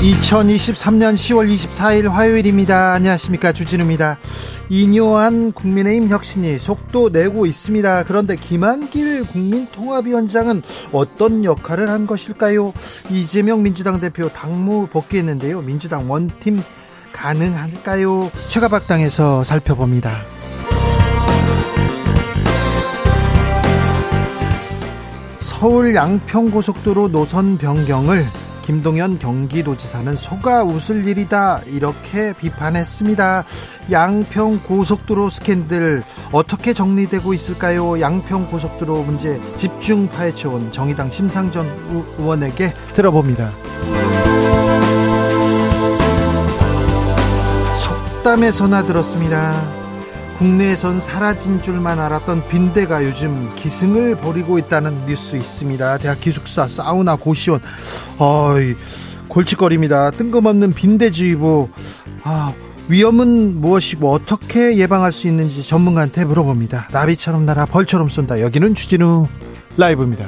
2023년 10월 24일 화요일입니다. 안녕하십니까. 주진우입니다. 이뇨한 국민의힘 혁신이 속도 내고 있습니다. 그런데 김한길 국민통합위원장은 어떤 역할을 한 것일까요? 이재명 민주당 대표 당무 복귀했는데요. 민주당 원팀 가능할까요? 최가박당에서 살펴봅니다. 서울 양평고속도로 노선 변경을 김동연 경기도지사는 속아 웃을 일이다 이렇게 비판했습니다. 양평 고속도로 스캔들 어떻게 정리되고 있을까요? 양평 고속도로 문제 집중 파헤쳐온 정의당 심상전 의원에게 들어봅니다. 전화 들었습니다. 국내에선 사라진 줄만 알았던 빈대가 요즘 기승을 벌이고 있다는 뉴스 있습니다. 대학 기숙사, 사우나, 고시원, 어이, 골칫거립니다. 뜬금없는 빈대주의보, 아, 위험은 무엇이고 어떻게 예방할 수 있는지 전문가한테 물어봅니다. 나비처럼 날아 벌처럼 쏜다. 여기는 주진우 라이브입니다.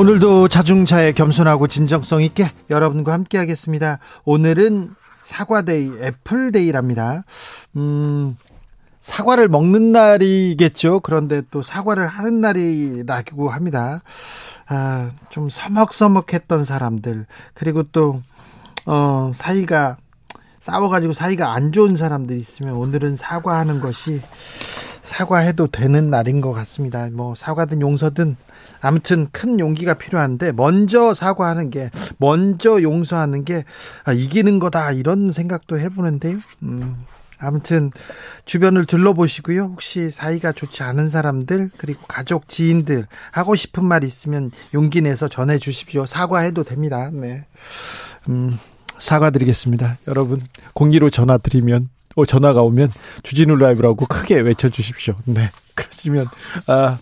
오늘도 자중차에 겸손하고 진정성 있게 여러분과 함께 하겠습니다. 오늘은 사과데이, 애플데이랍니다. 음, 사과를 먹는 날이겠죠. 그런데 또 사과를 하는 날이라고 합니다. 아, 좀 서먹서먹했던 사람들, 그리고 또, 어, 사이가, 싸워가지고 사이가 안 좋은 사람들 있으면 오늘은 사과하는 것이 사과해도 되는 날인 것 같습니다. 뭐, 사과든 용서든 아무튼 큰 용기가 필요한데 먼저 사과하는 게 먼저 용서하는 게 아, 이기는 거다 이런 생각도 해보는데요. 음. 아무튼 주변을 둘러보시고요. 혹시 사이가 좋지 않은 사람들 그리고 가족 지인들 하고 싶은 말 있으면 용기 내서 전해 주십시오. 사과해도 됩니다. 네. 음, 사과드리겠습니다. 여러분 공기로 전화 드리면 어, 전화가 오면 주진우 라이브라고 크게 외쳐 주십시오. 네. 그러시면 아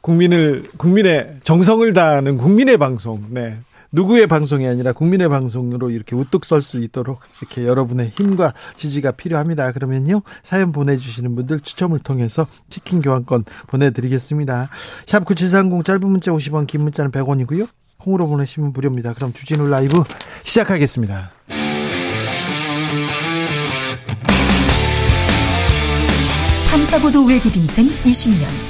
국민을 국민의 정성을 다하는 국민의 방송. 네. 누구의 방송이 아니라 국민의 방송으로 이렇게 우뚝 설 수 있도록 이렇게 여러분의 힘과 지지가 필요합니다. 그러면요. 사연 보내주시는 분들 추첨을 통해서 치킨 교환권 보내드리겠습니다. 샵 9730 짧은 문자 50원 긴 문자는 100원이고요. 콩으로 보내시면 무료입니다. 그럼 주진우 라이브 시작하겠습니다. 탐사보도 외길 인생 20년.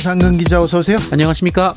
정상근 기자 어서 오세요. 안녕하십니까?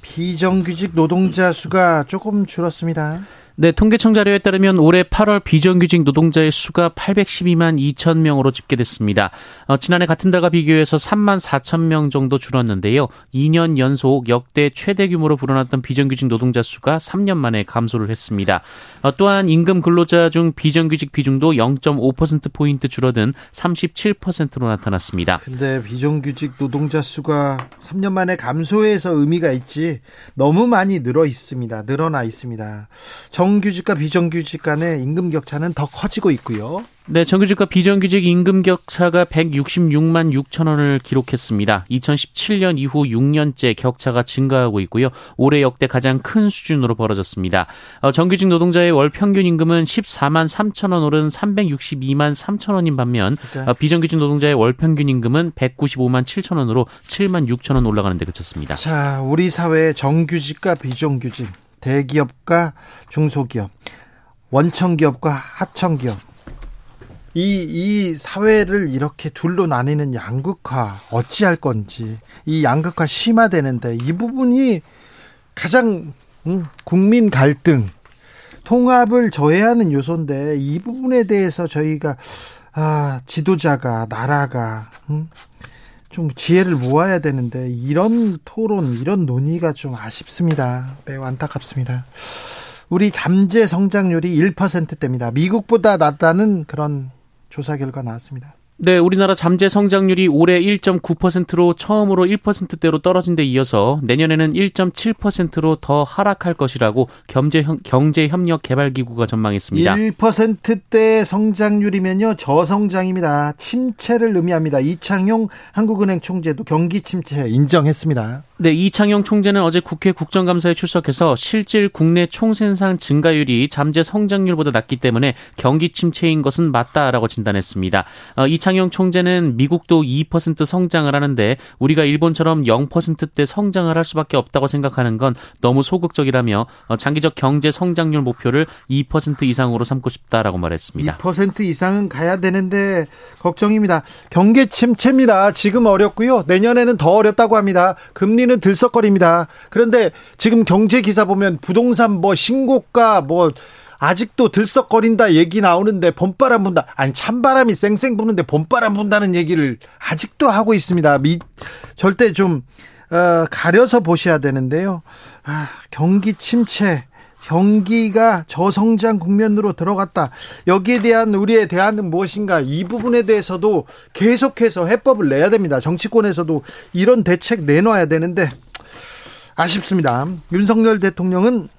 비정규직 노동자 수가 조금 줄었습니다. 네, 통계청 자료에 따르면 올해 8월 비정규직 노동자의 수가 812만 2천 명으로 집계됐습니다. 어, 지난해 같은 달과 비교해서 3만 4천 명 정도 줄었는데요. 2년 연속 역대 최대 규모로 불어났던 비정규직 노동자 수가 3년 만에 감소를 했습니다. 어, 또한 임금 근로자 중 비정규직 비중도 0.5% 포인트 줄어든 37%로 나타났습니다. 근데 비정규직 노동자 수가 3년 만에 감소해서 의미가 있지 너무 많이 늘어 있습니다. 늘어나 있습니다. 정 정규직과 비정규직 간의 임금 격차는 더 커지고 있고요. 네, 정규직과 비정규직 임금 격차가 166만 6천 원을 기록했습니다. 2017년 이후 6년째 격차가 증가하고 있고요. 올해 역대 가장 큰 수준으로 벌어졌습니다. 어, 정규직 노동자의 월 평균 임금은 14만 3천 원 오른 362만 3천 원인 반면 어, 비정규직 노동자의 월 평균 임금은 195만 7천 원으로 7만 6천 원 올라가는 데 그쳤습니다. 자, 우리 사회의 정규직과 비정규직 대기업과 중소기업, 원청기업과 하청기업. 이, 이 사회를 이렇게 둘로 나뉘는 양극화 어찌할 건지 이 양극화 심화되는데 이 부분이 가장 음, 국민 갈등 통합을 저해하는 요소인데 이 부분에 대해서 저희가 아, 지도자가 나라가 음, 좀 지혜를 모아야 되는데 이런 토론, 이런 논의가 좀 아쉽습니다. 매우 안타깝습니다. 우리 잠재 성장률이 1%대입니다. 미국보다 낮다는 그런 조사 결과 나왔습니다. 네, 우리나라 잠재 성장률이 올해 1.9%로 처음으로 1%대로 떨어진 데 이어서 내년에는 1.7%로 더 하락할 것이라고 경제 경제 협력 개발 기구가 전망했습니다. 1%대 성장률이면요 저성장입니다. 침체를 의미합니다. 이창용 한국은행 총재도 경기 침체 인정했습니다. 네, 이창용 총재는 어제 국회 국정감사에 출석해서 실질 국내 총생산 증가율이 잠재 성장률보다 낮기 때문에 경기 침체인 것은 맞다라고 진단했습니다. 어, 이창용 총재는 미국도 2% 성장을 하는데 우리가 일본처럼 0%대 성장을 할 수밖에 없다고 생각하는 건 너무 소극적이라며 어, 장기적 경제 성장률 목표를 2% 이상으로 삼고 싶다라고 말했습니다. 2% 이상은 가야 되는데 걱정입니다. 경기 침체입니다. 지금 어렵고요. 내년에는 더 어렵다고 합니다. 금리 경기는 들썩거립니다. 그런데 지금 경제 기사 보면 부동산 뭐 신고가 뭐 아직도 들썩거린다 얘기 나오는데 봄바람 분다. 아니 찬바람이 쌩쌩 부는데 봄바람 분다는 얘기를 아직도 하고 있습니다. 미, 절대 좀 어, 가려서 보셔야 되는데요. 아, 경기 침체 경기가 저성장 국면으로 들어갔다. 여기에 대한 우리의 대안은 무엇인가? 이 부분에 대해서도 계속해서 해법을 내야 됩니다. 정치권에서도 이런 대책 내놔야 되는데 아쉽습니다. 윤석열 대통령은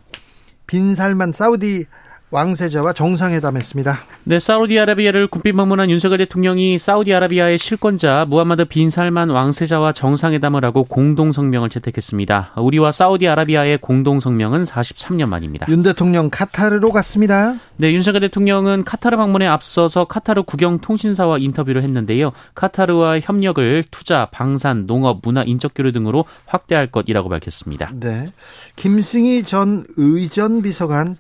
빈살만 사우디 왕세자와 정상회담했습니다. 네, 사우디아라비아를 군빛 방문한 윤석열 대통령이 사우디아라비아의 실권자 무함마드 빈 살만 왕세자와 정상회담을 하고 공동 성명을 채택했습니다. 우리와 사우디아라비아의 공동 성명은 43년 만입니다. 윤 대통령 카타르로 갔습니다. 네, 윤석열 대통령은 카타르 방문에 앞서서 카타르 국영 통신사와 인터뷰를 했는데요. 카타르와 협력을 투자, 방산, 농업, 문화, 인적 교류 등으로 확대할 것이라고 밝혔습니다. 네. 김승희 전 의전 비서관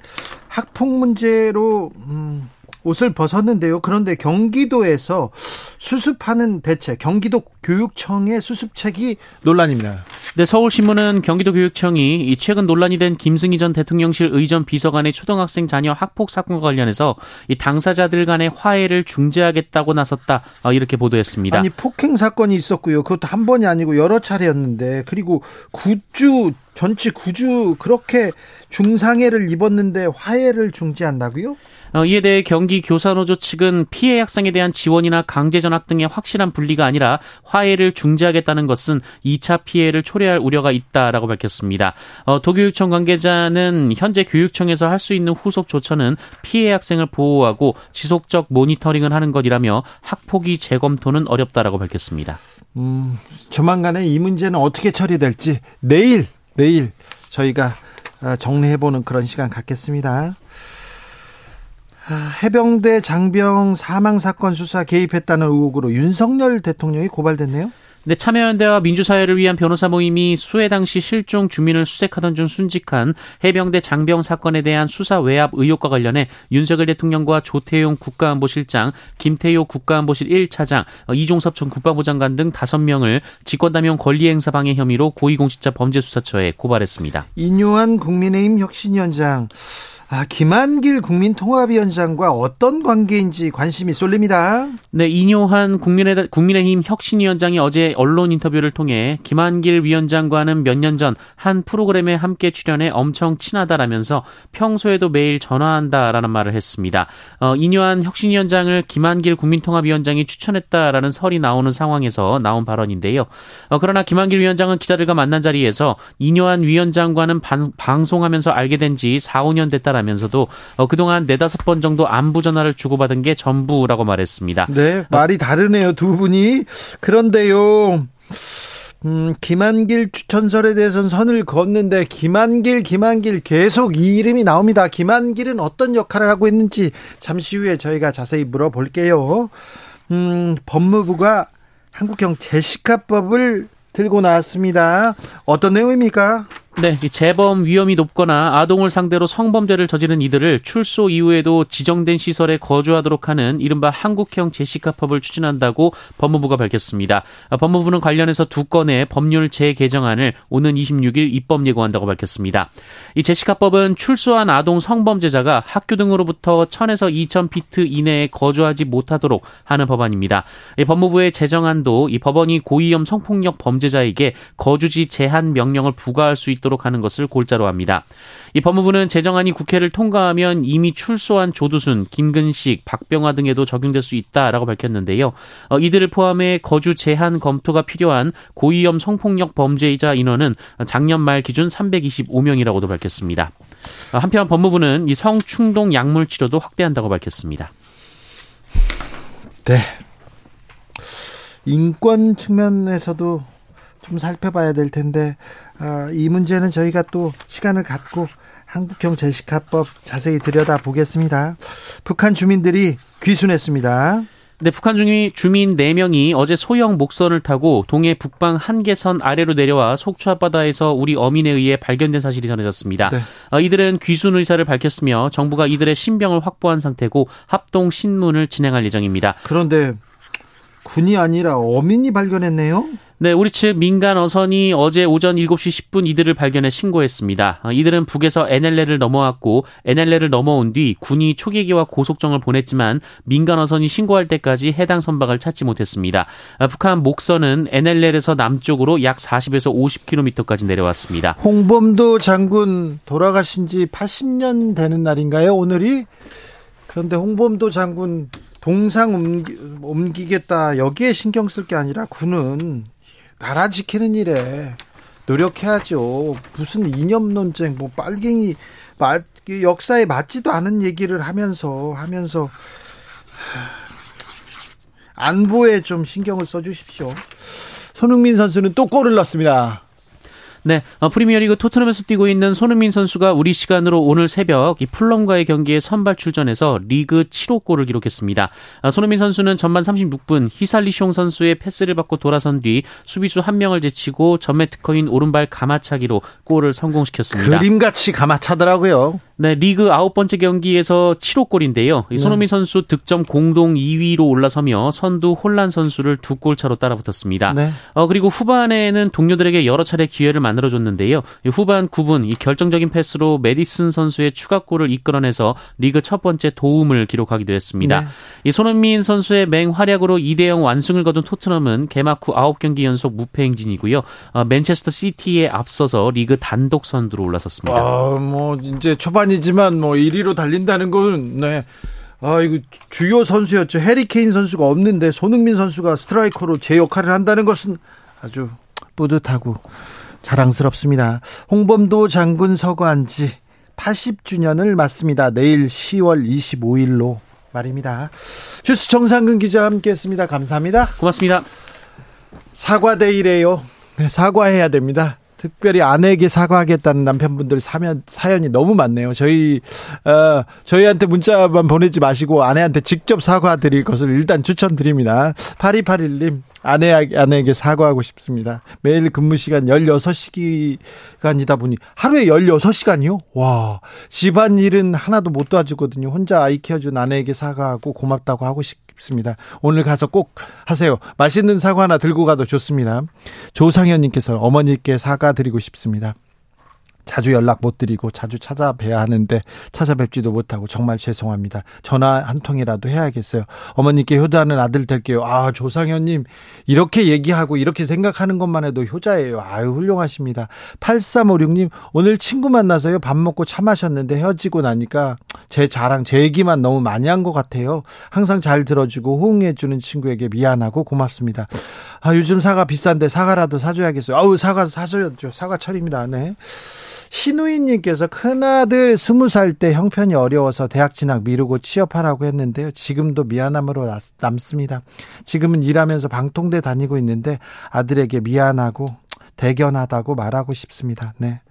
학폭 문제로 음, 옷을 벗었는데요. 그런데 경기도에서 수습하는 대책, 경기도 교육청의 수습책이 논란입니다. 네, 서울신문은 경기도 교육청이 최근 논란이 된 김승희 전 대통령실 의전 비서관의 초등학생 자녀 학폭 사건과 관련해서 이 당사자들 간의 화해를 중재하겠다고 나섰다 어, 이렇게 보도했습니다. 아니 폭행 사건이 있었고요. 그것도 한 번이 아니고 여러 차례였는데 그리고 구주 전치 구주 그렇게 중상해를 입었는데 화해를 중지한다고요? 어, 이에 대해 경기 교사노조 측은 피해 학생에 대한 지원이나 강제 전학 등의 확실한 분리가 아니라 화해를 중지하겠다는 것은 2차 피해를 초래할 우려가 있다라고 밝혔습니다. 어, 도교육청 관계자는 현재 교육청에서 할 수 있는 후속 조처는 피해 학생을 보호하고 지속적 모니터링을 하는 것이라며 학폭위 재검토는 어렵다라고 밝혔습니다. 음, 조만간에 이 문제는 어떻게 처리될지 내일 내일 저희가 어, 정리해보는 그런 시간 갖겠습니다. 아, 해병대 장병 사망 사건 수사 개입했다는 의혹으로 윤석열 대통령이 고발됐네요. 네, 참여연대와 민주사회를 위한 변호사 모임이 수해 당시 실종 주민을 수색하던 중 순직한 해병대 장병 사건에 대한 수사 외압 의혹과 관련해 윤석열 대통령과 조태용 국가안보실장, 김태효 국가안보실 1차장, 이종섭 전 국방부 장관 등 5명을 직권남용 권리행사 방해 혐의로 고위공직자 범죄수사처에 고발했습니다. 인요한 국민의힘 혁신위원장 아, 김한길 국민통합위원장과 어떤 관계인지 관심이 쏠립니다. 네, 이뇨한 국민의, 국민의힘 혁신위원장이 어제 언론 인터뷰를 통해 김한길 위원장과는 몇 년 전 한 프로그램에 함께 출연해 엄청 친하다라면서 평소에도 매일 전화한다라는 말을 했습니다. 어, 이뇨한 혁신위원장을 김한길 국민통합위원장이 추천했다라는 설이 나오는 상황에서 나온 발언인데요. 어, 그러나 김한길 위원장은 기자들과 만난 자리에서 이뇨한 위원장과는 방, 방송하면서 알게 된 지 4, 5년 됐다 하면서도 어, 그동안 네다섯 번 정도 안부 전화를 주고받은 게 전부라고 말했습니다. 네, 말이 다르네요, 두 분이. 그런데요. 음, 김한길 추천설에 대해서는 선을 걷는데 김한길 김한길 계속 이 이름이 나옵니다. 김한길은 어떤 역할을 하고 있는지 잠시 후에 저희가 자세히 물어볼게요. 음, 법무부가 한국형 제시카법을 들고 나왔습니다. 어떤 내용입니까? 네, 재범 위험이 높거나 아동을 상대로 성범죄를 저지른 이들을 출소 이후에도 지정된 시설에 거주하도록 하는 이른바 한국형 제시카법을 추진한다고 법무부가 밝혔습니다. 법무부는 관련해서 두 건의 법률 재개정안을 오는 26일 입법 예고한다고 밝혔습니다. 이 제시카법은 출소한 아동 성범죄자가 학교 등으로부터 1000에서 2000피트 이내에 거주하지 못하도록 하는 법안입니다. 법무부의 제정안도 이 법원이 고위험 성폭력 범죄자에게 거주지 제한 명령을 부과할 수 있도록 있도록 하는 것을 골자로 합니다. 이 법무부는 제정안이 국회를 통과하면 이미 출소한 조두순, 김근식, 박병화 등에도 적용될 수 있다라고 밝혔는데요. 어, 이들을 포함해 거주 제한 검토가 필요한 고위험 성폭력 범죄자 인원은 작년 말 기준 325명이라고도 밝혔습니다. 어, 한편 법무부는 이 성충동 약물 치료도 확대한다고 밝혔습니다. 네. 인권 측면에서도 좀 살펴봐야 될 텐데 아, 이 문제는 저희가 또 시간을 갖고 한국형 제시카법 자세히 들여다 보겠습니다. 북한 주민들이 귀순했습니다. 네, 북한 중위 주민 4명이 어제 소형 목선을 타고 동해 북방 한계선 아래로 내려와 속초 앞바다에서 우리 어민에 의해 발견된 사실이 전해졌습니다. 네. 어, 이들은 귀순 의사를 밝혔으며 정부가 이들의 신병을 확보한 상태고 합동 신문을 진행할 예정입니다. 그런데 군이 아니라 어민이 발견했네요. 네, 우리 측 민간 어선이 어제 오전 7시 10분 이들을 발견해 신고했습니다. 어, 이들은 북에서 NLL을 넘어왔고 NLL을 넘어온 뒤 군이 초계기와 고속정을 보냈지만 민간 어선이 신고할 때까지 해당 선박을 찾지 못했습니다. 어, 북한 목선은 NLL에서 남쪽으로 약 40에서 50km까지 내려왔습니다. 홍범도 장군 돌아가신 지 80년 되는 날인가요, 오늘이? 그런데 홍범도 장군 동상 옮기, 옮기겠다 여기에 신경 쓸 게 아니라 군은 나라 지키는 일에 노력해야죠. 무슨 이념 논쟁, 뭐 빨갱이 역사에 맞지도 않은 얘기를 하면서 하면서 안보에 좀 신경을 써주십시오. 손흥민 선수는 또 골을 넣습니다. 네, 어, 프리미어리그 토트넘에서 뛰고 있는 손흥민 선수가 우리 시간으로 오늘 새벽 이 풀럼과의 경기에 선발 출전해서 리그 7호 골을 기록했습니다. 어, 손흥민 선수는 전반 36분 히살리숑 선수의 패스를 받고 돌아선 뒤 수비수 한 명을 제치고 전매 특허인 오른발 가마차기로 골을 성공시켰습니다. 그림같이 가마차더라고요. 네, 리그 아홉 번째 경기에서 7호 골인데요. 이 손흥민 네. 선수 득점 공동 2위로 올라서며 선두 혼란 선수를 두 골 차로 따라붙었습니다. 네. 어, 그리고 후반에는 동료들에게 여러 차례 기회를 만들어줬는데요. 후반 9분 이 결정적인 패스로 메디슨 선수의 추가골을 이끌어내서 리그 첫 번째 도움을 기록하기도 했습니다. 네. 이 손흥민 선수의 맹활약으로 2대0 완승을 거둔 토트넘은 개막 후 9경기 연속 무패 행진이고요. 어, 맨체스터 시티에 앞서서 리그 단독 선두로 올라섰습니다. 아, 뭐 이제 초반 아니지만 뭐 1위로 달린다는 건 네. 아, 이거 주요 선수였죠. 해리케인 선수가 없는데 손흥민 선수가 스트라이커로 제 역할을 한다는 것은 아주 뿌듯하고 자랑스럽습니다. 홍범도 장군 서거한 지 80주년을 맞습니다. 내일 10월 25일로 말입니다. 주스 정상근 기자와 함께 했습니다. 감사합니다. 고맙습니다. 사과데이래요. 네, 사과해야 됩니다. 특별히 아내에게 사과하겠다는 남편분들 사연, 사연이 너무 많네요. 저희, 어, 저희한테 문자만 보내지 마시고 아내한테 직접 사과드릴 것을 일단 추천드립니다. 8281님, 아내, 아내에게 사과하고 싶습니다. 매일 근무 시간 16시간이다 보니 하루에 16시간이요? 와, 집안 일은 하나도 못 도와주거든요. 혼자 아이 키워준 아내에게 사과하고 고맙다고 하고 싶 습니다. 오늘 가서 꼭 하세요. 맛있는 사과 하나 들고 가도 좋습니다. 조상현님께서 어머니께 사과 드리고 싶습니다. 자주 연락 못 드리고 자주 찾아뵈야 하는데 찾아뵙지도 못하고 정말 죄송합니다. 전화 한 통이라도 해야겠어요. 어머니께 효도하는 아들 될게요. 아, 조상현님, 이렇게 얘기하고 이렇게 생각하는 것만 해도 효자예요. 아유, 훌륭하십니다. 8356님, 오늘 친구 만나서요. 밥 먹고 차 마셨는데 헤어지고 나니까 제 자랑, 제 얘기만 너무 많이 한 것 같아요. 항상 잘 들어주고 호응해주는 친구에게 미안하고 고맙습니다. 아, 요즘 사과 비싼데 사과라도 사줘야겠어요. 아우, 사과 사줘야죠. 사과 철입니다. 네. 신우인님께서 큰아들 스무 살 때 형편이 어려워서 대학 진학 미루고 취업하라고 했는데요. 지금도 미안함으로 남습니다. 지금은 일하면서 방통대 다니고 있는데 아들에게 미안하고 대견하다고 말하고 싶습니다. 네.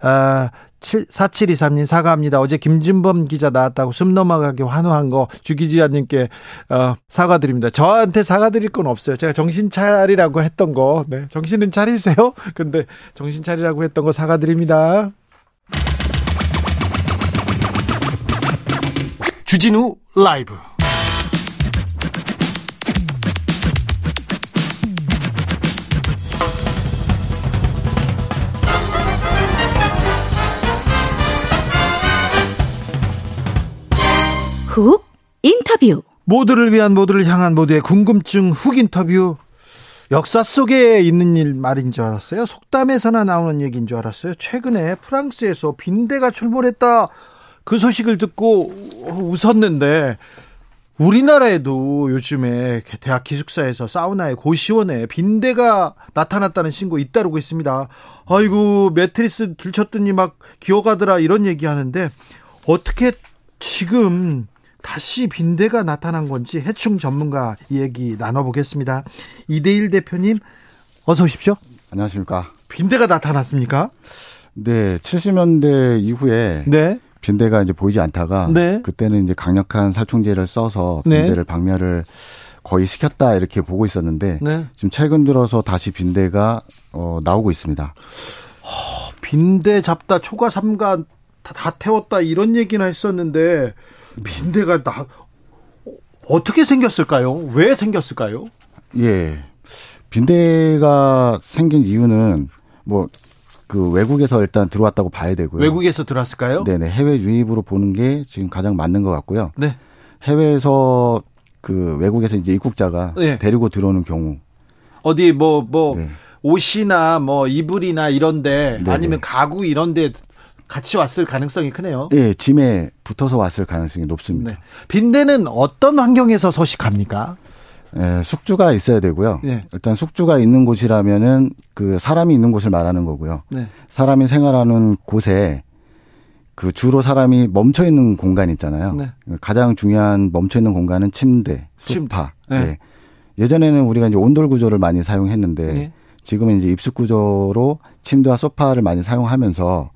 아, 7, 4723님 사과합니다. 어제 김진범 기자 나왔다고 숨 넘어가게 환호한 거 주기지아님께 어, 사과드립니다. 저한테 사과드릴 건 없어요. 제가 정신 차리라고 했던 거, 네, 정신은 차리세요. 근데 정신 차리라고 했던 거 사과드립니다. 주진우 라이브. 훅 인터뷰. 모두를 위한 모두를 향한 모두의 궁금증 훅 인터뷰. 역사 속에 있는 일 말인 줄 알았어요. 속담에서나 나오는 얘기인 줄 알았어요. 최근에 프랑스에서 빈대가 출몰했다. 그 소식을 듣고 웃었는데 우리나라에도 요즘에 대학 기숙사에서 사우나에 고시원에 빈대가 나타났다는 신고 잇따르고 있습니다. 아이고 매트리스 들쳤더니 막 기어가더라 이런 얘기하는데 어떻게 지금 다시 빈대가 나타난 건지 해충 전문가 얘기 나눠보겠습니다. 이대일 대표님 어서 오십시오. 안녕하십니까. 빈대가 나타났습니까? 네, 70년대 이후에 네. 빈대가 이제 보이지 않다가 네. 그때는 이제 강력한 살충제를 써서 네. 빈대를 박멸을 거의 시켰다 이렇게 보고 있었는데 네. 지금 최근 들어서 다시 빈대가 어, 나오고 있습니다. 빈대 잡다 초과 삼가 다, 다 태웠다 이런 얘기나 했었는데 빈대가 나 어떻게 생겼을까요? 왜 생겼을까요? 예. 빈대가 생긴 이유는 뭐 그 외국에서 일단 들어왔다고 봐야 되고요. 외국에서 들어왔을까요? 네네 해외 유입으로 보는 게 지금 가장 맞는 것 같고요. 네. 해외에서 그 외국에서 이제 입국자가 네. 데리고 들어오는 경우 어디 뭐뭐 네. 옷이나 뭐 이불이나 이런데 네네. 아니면 가구 이런데 같이 왔을 가능성이 크네요. 예, 짐에 붙어서 왔을 가능성이 높습니다. 네. 빈대는 어떤 환경에서 서식합니까? 예, 숙주가 있어야 되고요. 네. 일단 숙주가 있는 곳이라면은 그 사람이 있는 곳을 말하는 거고요. 네. 사람이 생활하는 곳에 그 주로 사람이 멈춰 있는 공간 있잖아요. 네. 가장 중요한 멈춰 있는 공간은 침대, 소파. 네. 예. 예전에는 우리가 이제 온돌 구조를 많이 사용했는데 네. 지금은 이제 입숙 구조로 침대와 소파를 많이 사용하면서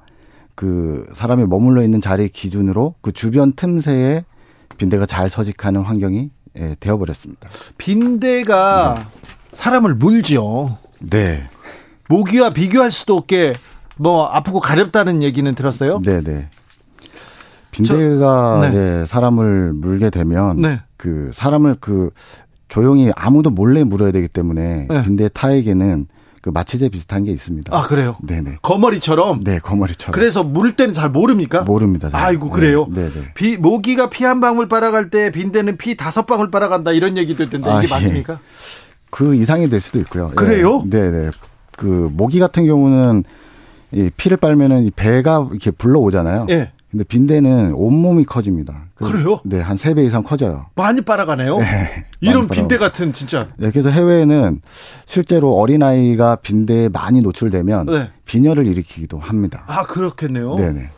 그 사람이 머물러 있는 자리 기준으로 그 주변 틈새에 빈대가 잘 서식하는 환경이 예, 되어버렸습니다. 빈대가 사람을 물죠. 네. 모기와 비교할 수도 없게 뭐 아프고 가렵다는 얘기는 들었어요. 네, 네. 빈대가 저- 네. 네, 사람을 물게 되면 네. 그 사람을 그 조용히 아무도 몰래 물어야 되기 때문에 네. 빈대 타에게는 그 마취제 비슷한 게 있습니다. 아 그래요. 네네. 거머리처럼. 네, 거머리처럼. 그래서 물 때는 잘 모릅니까? 모릅니다. 잘. 아이고 그래요. 네, 네. 비 모기가 피 한 방울 빨아갈 때 빈대는 피 다섯 방울 빨아간다 이런 얘기도 있던데 아, 이게 예. 맞습니까? 그 이상이 될 수도 있고요. 예. 그래요? 네, 네. 그 모기 같은 경우는 이 피를 빨면은 이 배가 이렇게 불러오잖아요. 예. 근데 빈대는 온몸이 커집니다. 그래서- 그래요? 네, 한 세 배 이상 커져요. 많이 빨아가네요. 네, 이런 빈대 같은 진짜. 네, 그래서 해외에는 실제로 어린아이가 빈대에 많이 노출되면 네. 빈혈을 일으키기도 합니다. 아 그렇겠네요. 네네.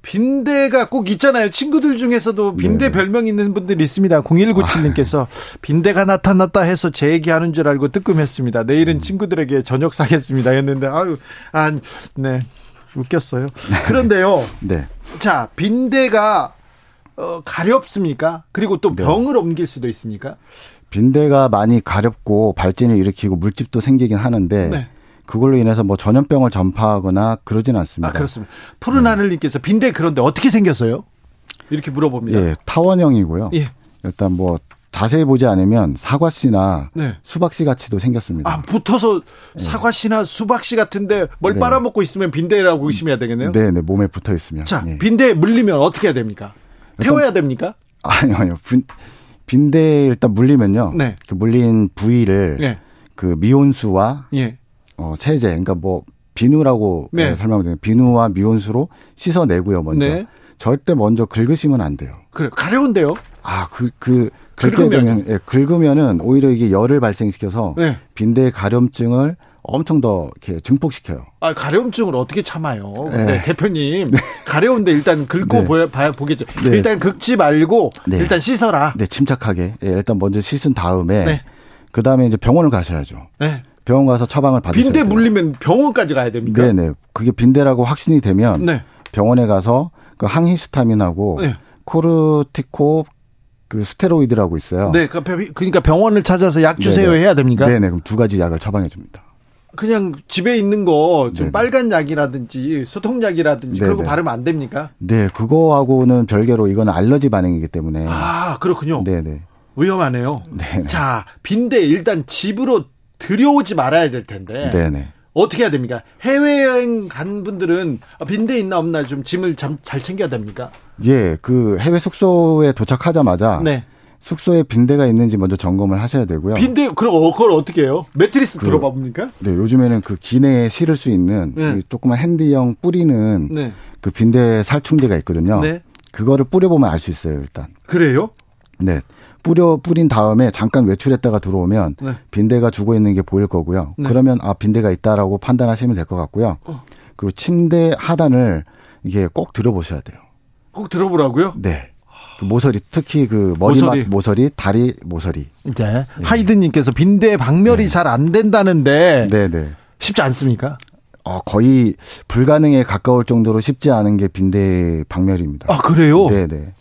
빈대가 꼭 있잖아요. 친구들 중에서도 빈대 네네. 별명 있는 분들이 있습니다. 0197님께서 빈대가 나타났다 해서 제 얘기하는 줄 알고 뜨끔했습니다. 내일은 음. 친구들에게 저녁 사겠습니다. 했는데 아유, 아, 네. 웃겼어요. 그런데요. 네. 자, 빈대가 어, 가렵습니까? 그리고 또 네. 병을 옮길 수도 있습니까? 빈대가 많이 가렵고 발진을 일으키고 물집도 생기긴 하는데 네. 그걸로 인해서 뭐 전염병을 전파하거나 그러진 않습니다. 아, 그렇습니다. 푸른 하늘님께서 빈대 그런데 어떻게 생겼어요? 이렇게 물어봅니다. 예, 타원형이고요. 예. 일단 뭐 자세히 보지 않으면 사과씨나 네. 수박씨 같이도 생겼습니다. 아, 붙어서 사과씨나 수박씨 같은데 뭘 네. 빨아먹고 있으면 빈대라고 의심해야 되겠네요. 네, 네, 몸에 붙어 있으면. 자, 예. 빈대에 물리면 어떻게 해야 됩니까? 태워야 됩니까? 아니요, 아니요. 빈, 빈대에 일단 물리면요. 네. 그 물린 부위를 예. 그 미온수와 예. 어, 세제, 그러니까 뭐 비누라고 네. 네. 설명드리면 비누와 미온수로 씻어내고요, 먼저. 네. 절대 먼저 긁으시면 안 돼요. 그래, 가려운데요? 아, 그, 그, 긁으면? 예, 긁으면은 오히려 이게 열을 발생시켜서 네. 빈대 가려움증을 엄청 더 이렇게 증폭시켜요. 아, 가려움증을 어떻게 참아요? 네. 네, 대표님. 가려운데 일단 긁고 네. 보여, 봐야, 보겠죠. 네. 일단 긁지 말고 네. 일단 씻어라. 네, 침착하게. 예, 일단 먼저 씻은 다음에 네. 그 다음에 이제 병원을 가셔야죠. 네. 병원 가서 처방을 받으셔야 빈대 돼요. 물리면 병원까지 가야 됩니까? 네네. 그게 빈대라고 확신이 되면 네. 병원에 가서 그 항히스타민하고 네. 코르티코 그 스테로이드라고 있어요. 네, 그 병- 그러니까 병원을 찾아서 약 주세요 네네. 해야 됩니까? 네 네. 그럼 두 가지 약을 처방해 줍니다. 그냥 집에 있는 거 좀. 빨간 약이라든지 소통약이라든지 그런 거. 바르면 안 됩니까? 네, 그거하고는 별개로 이거는 알러지 반응이기 때문에. 아, 그렇군요. 네 네. 위험하네요. 네. 자, 빈대 일단 집으로 들여오지 말아야 될 텐데. 네네. 어떻게 해야 됩니까? 해외여행 간 분들은 빈대 있나 없나 좀 짐을 참, 잘 챙겨야 됩니까? 예, 그 해외 숙소에 도착하자마자 네. 숙소에 빈대가 있는지 먼저 점검을 하셔야 되고요. 빈대 그럼 어, 그걸 어떻게 해요? 매트리스 그- 들어봐 봅니까? 네, 요즘에는 그 기내에 실을 수 있는 네. 그 조그만 핸디형 뿌리는 네. 그 빈대 살충제가 있거든요. 네. 그거를 뿌려보면 알 수 있어요, 일단. 그래요? 네. 뿌려 뿌린 다음에 잠깐 외출했다가 들어오면 네. 빈대가 죽어 있는 게 보일 거고요. 네. 그러면 아 빈대가 있다라고 판단하시면 될 것 같고요. 어. 그리고 침대 하단을 이게 꼭 들어보셔야 돼요. 꼭 들어보라고요? 네. 그 모서리 특히 그 머리맡 모서리. 모서리. 다리 모서리. 이제 하이드님께서 빈대 박멸이 잘 안 된다는데 네, 네. 쉽지 않습니까? 어, 거의 불가능에 가까울 정도로 쉽지 않은 게 빈대 박멸입니다. 아 그래요? 네, 네.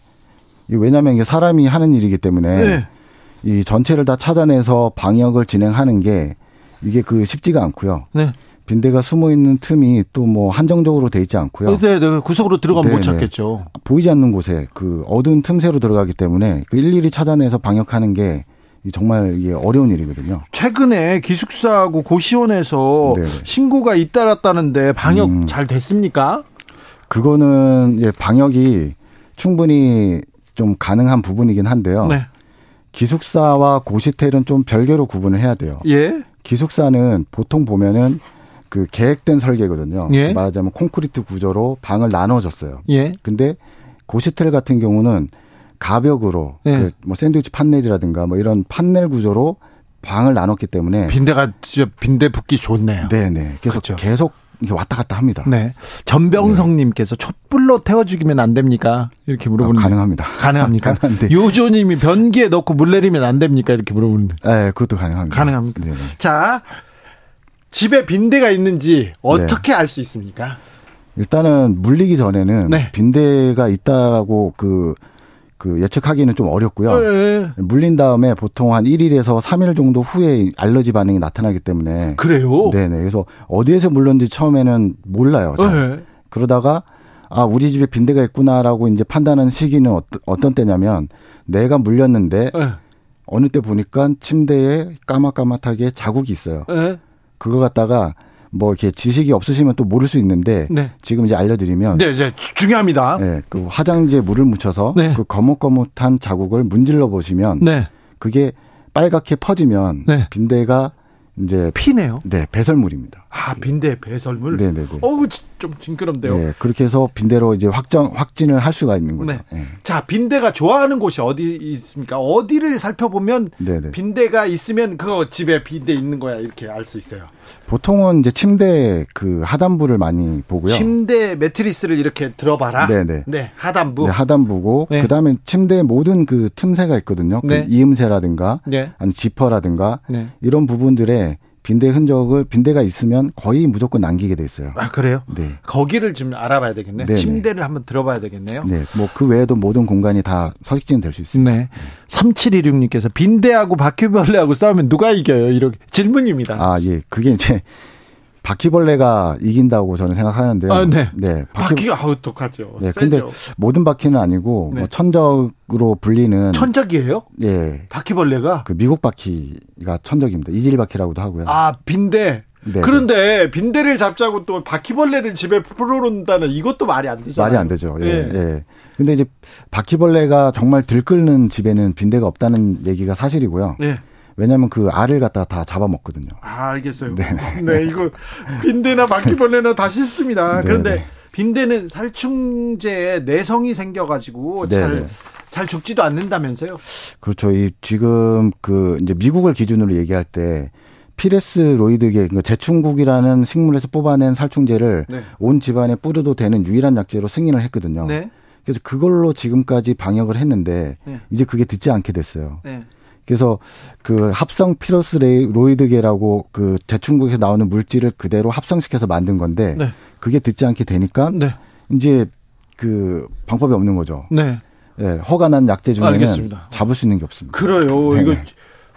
왜냐하면 이게 사람이 하는 일이기 때문에 네. 이 전체를 다 찾아내서 방역을 진행하는 게 이게 그 쉽지가 않고요. 네. 빈대가 숨어 있는 틈이 또 뭐 한정적으로 돼 있지 않고요. 네, 네. 구석으로 들어가면 못 네, 네. 찾겠죠. 보이지 않는 곳에 그 어두운 틈새로 들어가기 때문에 그 일일이 찾아내서 방역하는 게 정말 이게 어려운 일이거든요. 최근에 기숙사하고 고시원에서 네네. 신고가 잇따랐다는데 방역 음. 잘 됐습니까? 그거는 예, 방역이 충분히 좀 가능한 부분이긴 한데요. 네. 기숙사와 고시텔은 좀 별개로 구분을 해야 돼요. 예. 기숙사는 보통 보면은 그 계획된 설계거든요. 예. 말하자면 콘크리트 구조로 방을 나눠줬어요. 예. 근데 고시텔 같은 경우는 가벽으로 예. 그뭐 샌드위치 판넬이라든가 뭐 이런 판넬 구조로 방을 나눴기 때문에 빈대가 진짜 빈대 붙기 좋네요. 네네 그래서 그렇죠. 계속 이게 왔다 갔다 합니다. 네. 전병성님께서 촛불로 태워 죽이면 안 됩니까? 이렇게 아, 물어보는데 가능합니다. 가능합니까? 가능한데. 요조님이 변기에 넣고 물 내리면 안 됩니까? 이렇게 물어보는데 네, 그것도 가능합니다. 가능합니까? 네네. 자 집에 빈대가 있는지 어떻게 알수 있습니까? 일단은 물리기 전에는 네. 빈대가 있다라고 그, 그 예측하기는 좀 어렵고요. 예. 물린 다음에 보통 한 1일에서 3일 정도 후에 알러지 반응이 나타나기 때문에 그래요? 네네. 그래서 어디에서 물렸는지 처음에는 몰라요. 잘. 네. 그러다가 아 우리 집에 빈대가 있구나라고 이제 판단하는 시기는 어떤, 어떤 때냐면 내가 물렸는데 예. 어느 때 보니까 침대에 까맣까맣하게 자국이 있어요. 예. 그거 갖다가 뭐 이렇게 지식이 없으시면 또 모를 수 있는데 네. 지금 이제 알려드리면 네, 이제 주- 중요합니다. 네, 그 화장지에 물을 묻혀서 네. 그 거뭇거뭇한 자국을 문질러 보시면 네. 그게 빨갛게 퍼지면 네. 빈대가 이제 피네요. 네 배설물입니다. 아, 빈대 배설물. 네, 네, 네. 어우, 지- 좀 징그럽네요. 네, 그렇게 해서 빈대로 이제 확정 확진을 할 수가 있는 거죠. 네. 네. 자, 빈대가 좋아하는 곳이 어디 있습니까? 어디를 살펴보면 네, 네. 빈대가 있으면 그거 집에 빈대 있는 거야 이렇게 알 수 있어요. 보통은 이제 침대 그 하단부를 많이 보고요. 침대 매트리스를 이렇게 들어봐라. 네 네. 네, 하단부. 네, 하단부고 네. 그다음에 침대 모든 그 틈새가 있거든요. 그 네. 이음새라든가 네. 아니 지퍼라든가 네. 이런 부분들에 빈대 흔적을 빈대가 있으면 거의 무조건 남기게 돼 있어요. 아, 그래요? 네. 거기를 좀 알아봐야 되겠네. 네네. 침대를 한번 들어봐야 되겠네요. 네. 뭐 그 외에도 모든 공간이 다 서식지는 될 수 있습니다. 네. 3716님께서 빈대하고 바퀴벌레하고 싸우면 누가 이겨요? 이렇게 질문입니다. 아, 예. 그게 이제 바퀴벌레가 이긴다고 저는 생각하는데요. 아, 네. 바퀴, 바퀴가 아우 독하죠. 네, 세죠. 근데 모든 바퀴는 아니고 네. 뭐 천적으로 불리는 천적이에요? 예. 바퀴벌레가? 그 미국 바퀴가 천적입니다. 이질 바퀴라고도 하고요. 아, 빈대. 네, 그런데 빈대를 잡자고 또 바퀴벌레를 집에 풀어놓는다는 이것도 말이 안 되잖아요. 말이 안 되죠. 예. 예. 예. 근데 이제 바퀴벌레가 정말 들끓는 집에는 빈대가 없다는 얘기가 사실이고요. 네. 왜냐하면 그 알을 갖다가 다 잡아먹거든요. 아, 알겠어요. 네, 네, 이거 빈대나 바퀴벌레나 다 싫습니다. 네, 그런데 네. 빈대는 살충제에 내성이 생겨가지고 네, 잘, 네. 잘 죽지도 않는다면서요? 그렇죠. 이 지금 그 이제 미국을 기준으로 얘기할 때 피레스로이드계 그 제충국이라는 식물에서 뽑아낸 살충제를 네. 온 집안에 뿌려도 되는 유일한 약제로 승인을 했거든요. 네. 그래서 그걸로 지금까지 방역을 했는데 네. 이제 그게 듣지 않게 됐어요. 네. 그래서 그 합성 피로스로이드계라고 그 제충국에서 나오는 물질을 그대로 합성시켜서 만든 건데 네. 그게 듣지 않게 되니까 네. 이제 그 방법이 없는 거죠. 네. 예, 허가 난 약제 중에는 알겠습니다. 잡을 수 있는 게 없습니다. 그래요. 네. 이거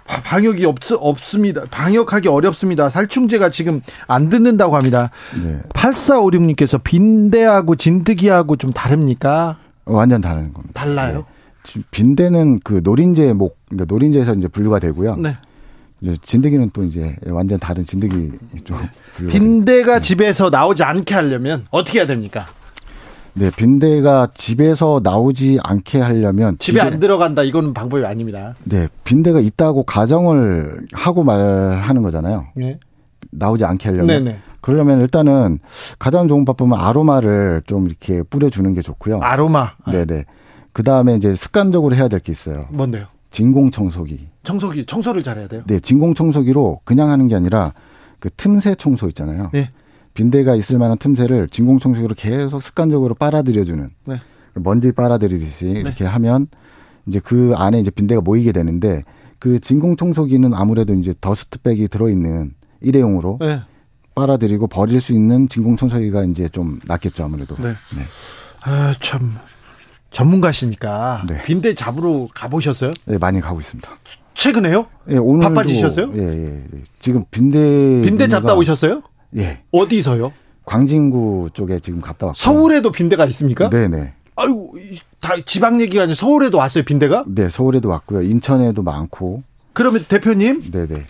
바- 방역이 없, 없습니다. 방역하기 어렵습니다. 살충제가 지금 안 듣는다고 합니다. 네. 8456님께서 빈대하고 진드기하고 좀 다릅니까? 완전 다른 겁니다. 달라요? 네. 빈대는 그 노린재 목, 그러니까 노린재에서 이제 분류가 되고요. 네. 이제 진드기는 또 이제 완전 다른 진드기 쪽 됩니다. 빈대가 집에서 나오지 않게 하려면 어떻게 해야 됩니까? 네, 빈대가 집에서 나오지 않게 하려면 집에 집에- 안 들어간다. 이거는 방법이 아닙니다. 네, 빈대가 있다고 가정을 하고 말하는 거잖아요. 네. 나오지 않게 하려면. 네네. 그러려면 일단은 가장 좋은 방법은 아로마를 좀 이렇게 뿌려주는 게 좋고요. 아로마. 네네. 그 다음에 이제 습관적으로 해야 될 게 있어요. 뭔데요? 진공 청소기. 청소기, 청소를 잘해야 돼요. 네, 진공 청소기로 그냥 하는 게 아니라 그 틈새 청소 있잖아요. 네. 빈대가 있을 만한 틈새를 진공 청소기로 계속 습관적으로 빨아들여주는 네. 먼지 빨아들이듯이 이렇게 하면 이제 그 안에 이제 빈대가 모이게 되는데 그 진공 청소기는 아무래도 이제 더스트백이 들어있는 일회용으로 네. 빨아들이고 버릴 수 있는 진공 청소기가 이제 좀 낫겠죠 아무래도. 네. 네. 아, 참. 전문가시니까 네. 빈대 잡으러 가보셨어요? 네, 많이 가고 있습니다. 최근에요? 예, 오늘 바빠지셨어요? 예, 예, 예. 지금 빈대 빈대 잡다 오셨어요? 예. 어디서요? 광진구 쪽에 지금 갔다 왔고. 서울에도 빈대가 있습니까? 네, 네. 아이고, 이- 다 지방 얘기가 아니라 서울에도 왔어요, 빈대가? 네, 서울에도 왔고요. 인천에도 많고. 그러면 대표님, 네, 네.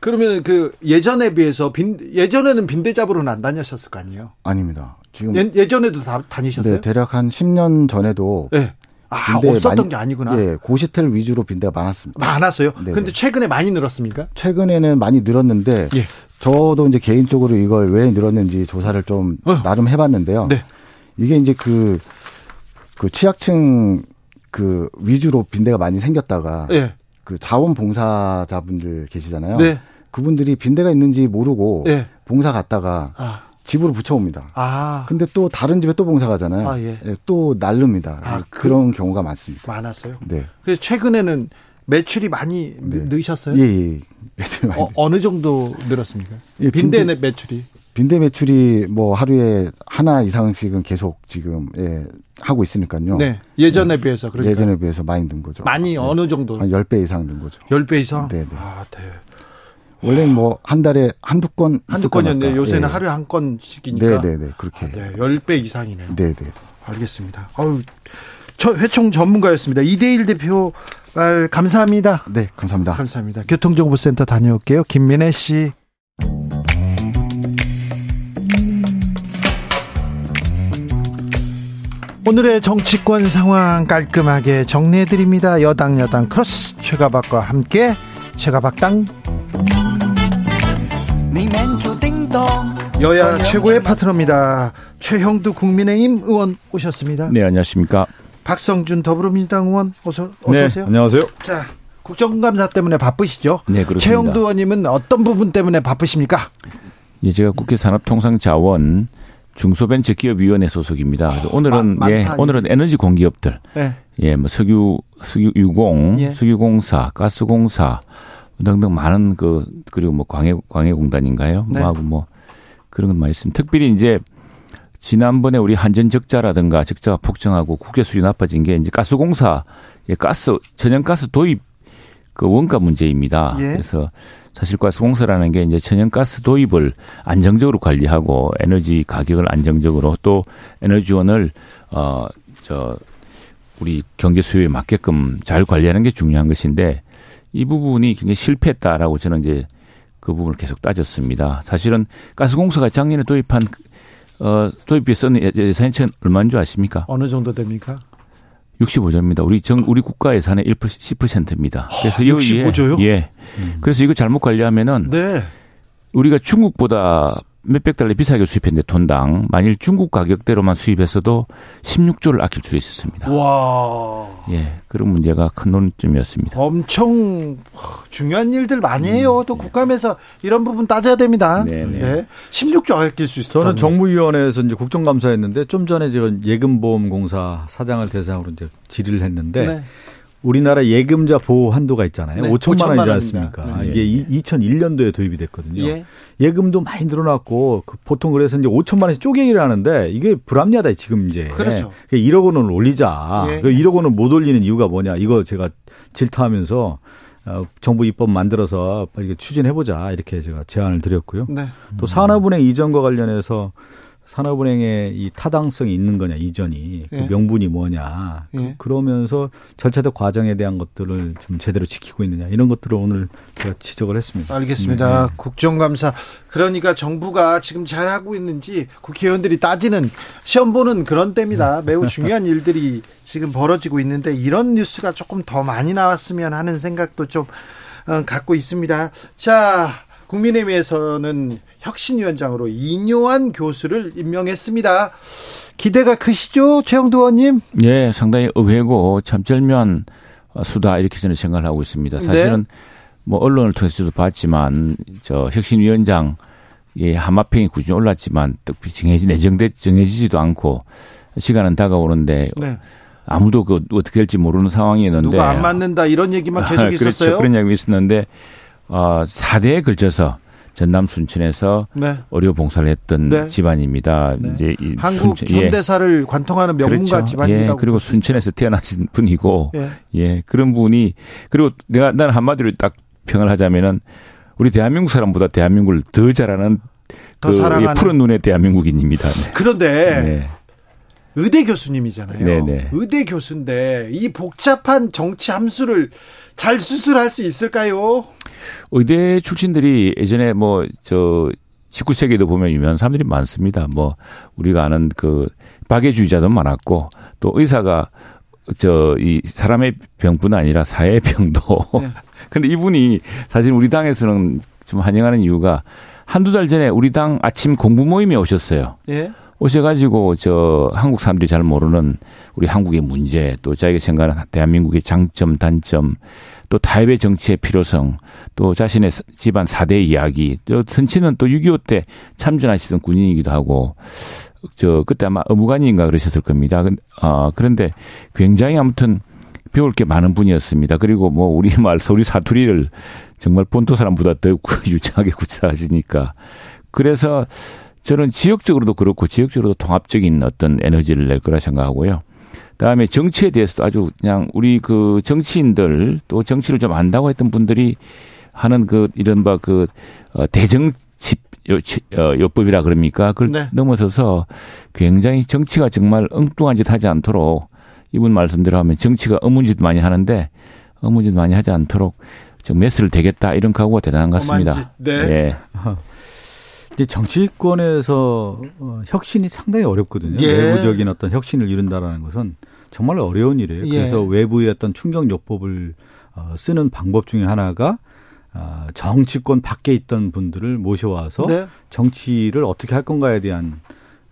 그러면 그 예전에 비해서 빈 예전에는 빈대 잡으러는 안 다녔었을 거 아니에요? 아닙니다. 지금 예, 예전에도 다 다니셨어요? 네, 대략 한 10년 전에도 네. 아, 없었던 많이- 게 아니구나. 예, 고시텔 위주로 빈대가 많았습니다. 많았어요. 네, 근데 네. 최근에 많이 늘었습니까? 최근에는 많이 늘었는데 예. 저도 이제 개인적으로 이걸 왜 늘었는지 조사를 좀 어. 나름 해 봤는데요. 네. 이게 이제 그, 그 취약층 그 위주로 빈대가 많이 생겼다가 예. 그 자원봉사자분들 계시잖아요. 네. 그분들이 빈대가 있는지 모르고 예. 봉사 갔다가 아. 집으로 붙여옵니다. 아. 근데 또 다른 집에 또 봉사 가잖아요. 아, 예. 또 날릅니다. 아, 그- 그런 경우가 많습니다. 많았어요. 네. 그래서 최근에는 매출이 많이 네. 느- 늘으셨어요? 예, 예. 매출 많이 어, 어느 정도 늘었습니까? 예, 빈대 빈대- 매출이. 빈대 매출이 뭐 하루에 하나 이상씩은 계속 지금 예, 하고 있으니까요. 네. 예전에 비해서 그러니까 예전에 비해서 많이 는 거죠. 많이 네. 어느 정도? 한 10배 이상 는 거죠. 10배 이상? 네, 네. 아, 네. 원래는 뭐 한 달에 한두 건 한두. 건이었는데 요새는 예. 하루에 한 건씩이니까. 네, 네, 네. 그렇게. 아, 네. 10배 이상이네요. 네, 네. 알겠습니다. 아유, 저 회총 전문가였습니다. 이대일 대표 말 감사합니다. 네, 감사합니다. 감사합니다. 교통정보센터 다녀올게요. 김민혜 씨. 오늘의 정치권 상황 깔끔하게 정리해드립니다. 여당 여당 크로스 최가박과 함께 최가박당 여야 최고의 파트너입니다. 최형두 국민의힘 의원 오셨습니다. 네, 안녕하십니까. 박성준 더불어민주당 의원 어서 어서 네, 오세요. 안녕하세요. 자, 국정감사 때문에 바쁘시죠? 네, 그렇습니다. 최영두 의원님은 어떤 부분 때문에 바쁘십니까? 예, 제가 국회 산업통상자원 중소벤처기업위원회 소속입니다. 그래서 오늘은 마- 예, 오늘은 에너지 공기업들, 네. 예, 뭐 석유 석유유공, 예. 석유공사, 가스공사 등등 많은 그 그리고 뭐 광해 광해공단인가요? 네. 뭐하고 뭐 그런 건 많이 있습니다. 특별히 이제 지난번에 우리 한전 적자라든가 적자가 폭증하고 국제 수준이 나빠진 게 이제 가스공사의 가스 천연가스 도입 그 원가 문제입니다. 예. 그래서 사실 가스공사라는 게 이제 천연가스 도입을 안정적으로 관리하고 에너지 가격을 안정적으로 또 에너지원을 어저 우리 경제 수요에 맞게끔 잘 관리하는 게 중요한 것인데 이 부분이 굉장히 실패했다라고 저는 이제 그 부분을 계속 따졌습니다. 사실은 가스공사가 작년에 도입한 어 도입비에 썼는 예- 예산이 얼마인 줄 아십니까? 어느 정도 됩니까? 65조입니다. 우리 정 우리 국가 예산의 1% 10%입니다. 그래서 아, 65 조요? 예. 예. 그래서 이거 잘못 관리하면은 네. 우리가 중국보다 몇백 달러 비싸게 수입했는데 톤당 만일 중국 가격대로만 수입했어도 16조를 아낄 수 있었습니다. 와. 예, 그런 문제가 큰 논점이었습니다. 엄청 중요한 일들 많이 해요. 또 국감에서 이런 부분 따져야 됩니다. 음. 네, 네. 네. 16조 아낄 수 있어요. 저는 정무위원회에서 이제 국정감사했는데 좀 전에 제가 예금보험공사 사장을 대상으로 이제 질의를 했는데 네. 우리나라 예금자 보호 한도가 있잖아요. 네, 5천만 5천만 원이지. 않습니까? 네. 이게 이- 2001년도에 도입이 됐거든요. 예. 예금도 많이 늘어났고 그 보통 그래서 이제 5천만 원씩 쪼개기를 하는데 이게 불합리하다 지금 이제. 그렇죠. 1억 원을 올리자. 예. 그 1억 원을 못 올리는 이유가 뭐냐? 이거 제가 질타하면서 어, 정부 입법 만들어서 빨리 이거 추진해 보자 이렇게 제가 제안을 드렸고요. 네. 또 산업은행 이전과 관련해서 산업은행의 이 타당성이 있는 거냐 이전이 예. 그 명분이 뭐냐 예. 그, 러면서 절차적 과정에 대한 것들을 좀 제대로 지키고 있느냐 이런 것들을 오늘 제가 지적을 했습니다. 알겠습니다. 네. 국정감사. 그러니까 정부가 지금 잘 하고 있는지 국회의원들이 따지는 시험 보는 그런 때입니다. 매우 중요한 일들이 지금 벌어지고 있는데 이런 뉴스가 조금 더 많이 나왔으면 하는 생각도 좀 어, 갖고 있습니다. 자, 국민의힘에서는 혁신위원장으로 이뇨한 교수를 임명했습니다. 기대가 크시죠, 최영도 의원님? 예, 상당히 의외고 참 절묘한 수다 이렇게 저는 생각을 하고 있습니다. 사실은 뭐 언론을 통해서도 봤지만 저 혁신위원장 예, 하마평이 꾸준히 올랐지만 특히 정해지 내정돼 정해지지도 않고 시간은 다가오는데 네. 아무도 그 어떻게 될지 모르는 상황이었는데 누가 안 맞는다 이런 얘기만 계속 그렇죠. 있었어요. 그런 이야기 있었는데 어 4대에 걸쳐서 전남 순천에서 네. 의료 봉사를 했던 네. 집안입니다. 네. 이제 이 한국 순천- 예. 현대사를 관통하는 명문가 그렇죠. 집안이라고. 예, 그리고 순천에서 태어나신 분이고, 예. 예, 그런 분이, 그리고 내가, 나는 한마디로 딱 평을 하자면은, 우리 대한민국 사람보다 대한민국을 더 잘하는, 더 그, 사랑하는. 예, 푸른 눈의 대한민국인입니다. 네. 그런데 네. 의대 교수님이잖아요. 네네. 의대 교수인데 이 복잡한 정치 함수를 잘 수술할 수 있을까요? 의대 출신들이 예전에 뭐, 저, 19세기에도 보면 유명한 사람들이 많습니다. 뭐, 우리가 아는 그, 박애주의자도 많았고, 또 의사가, 저, 이 사람의 병뿐 아니라 사회의 병도. 네. 근데 이분이 사실 우리 당에서는 좀 환영하는 이유가 한두 달 전에 우리 당 아침 공부 모임에 오셨어요. 예. 오셔가지고 저 한국 사람들이 잘 모르는 우리 한국의 문제 또 자기가 생각하는 대한민국의 장점 단점 또 타협의 정치의 필요성 또 자신의 집안 사대 이야기 또 선치는 또 6.25 때 참전하시던 군인이기도 하고 저 그때 아마 의무관인가 그러셨을 겁니다. 근- 아 그런데 굉장히 아무튼 배울 게 많은 분이었습니다. 그리고 뭐 우리말 서울 사투리를 정말 본토 사람보다 더 유창하게 구사하시니까 그래서 저는 지역적으로도 그렇고 지역적으로도 통합적인 어떤 에너지를 낼 거라 생각하고요. 그다음에 정치에 대해서도 아주 그냥 우리 그 정치인들 또 정치를 좀 안다고 했던 분들이 하는 그 이른바 그 어, 대정치 요- 어, 요법이라 그럽니까? 그걸 네. 넘어서서 굉장히 정치가 정말 엉뚱한 짓 하지 않도록 이분 말씀대로 하면 정치가 어문짓 많이 하는데 어문짓 많이 하지 않도록 좀 메스를 대겠다 이런 각오가 대단한 것 같습니다. 네. 예. 이제 정치권에서 어, 혁신이 상당히 어렵거든요. 예. 외부적인 어떤 혁신을 이룬다라는 것은 정말 어려운 일이에요. 예. 그래서 외부의 어떤 충격요법을 어, 쓰는 방법 중에 하나가 아, 정치권 밖에 있던 분들을 모셔와서 네. 정치를 어떻게 할 건가에 대한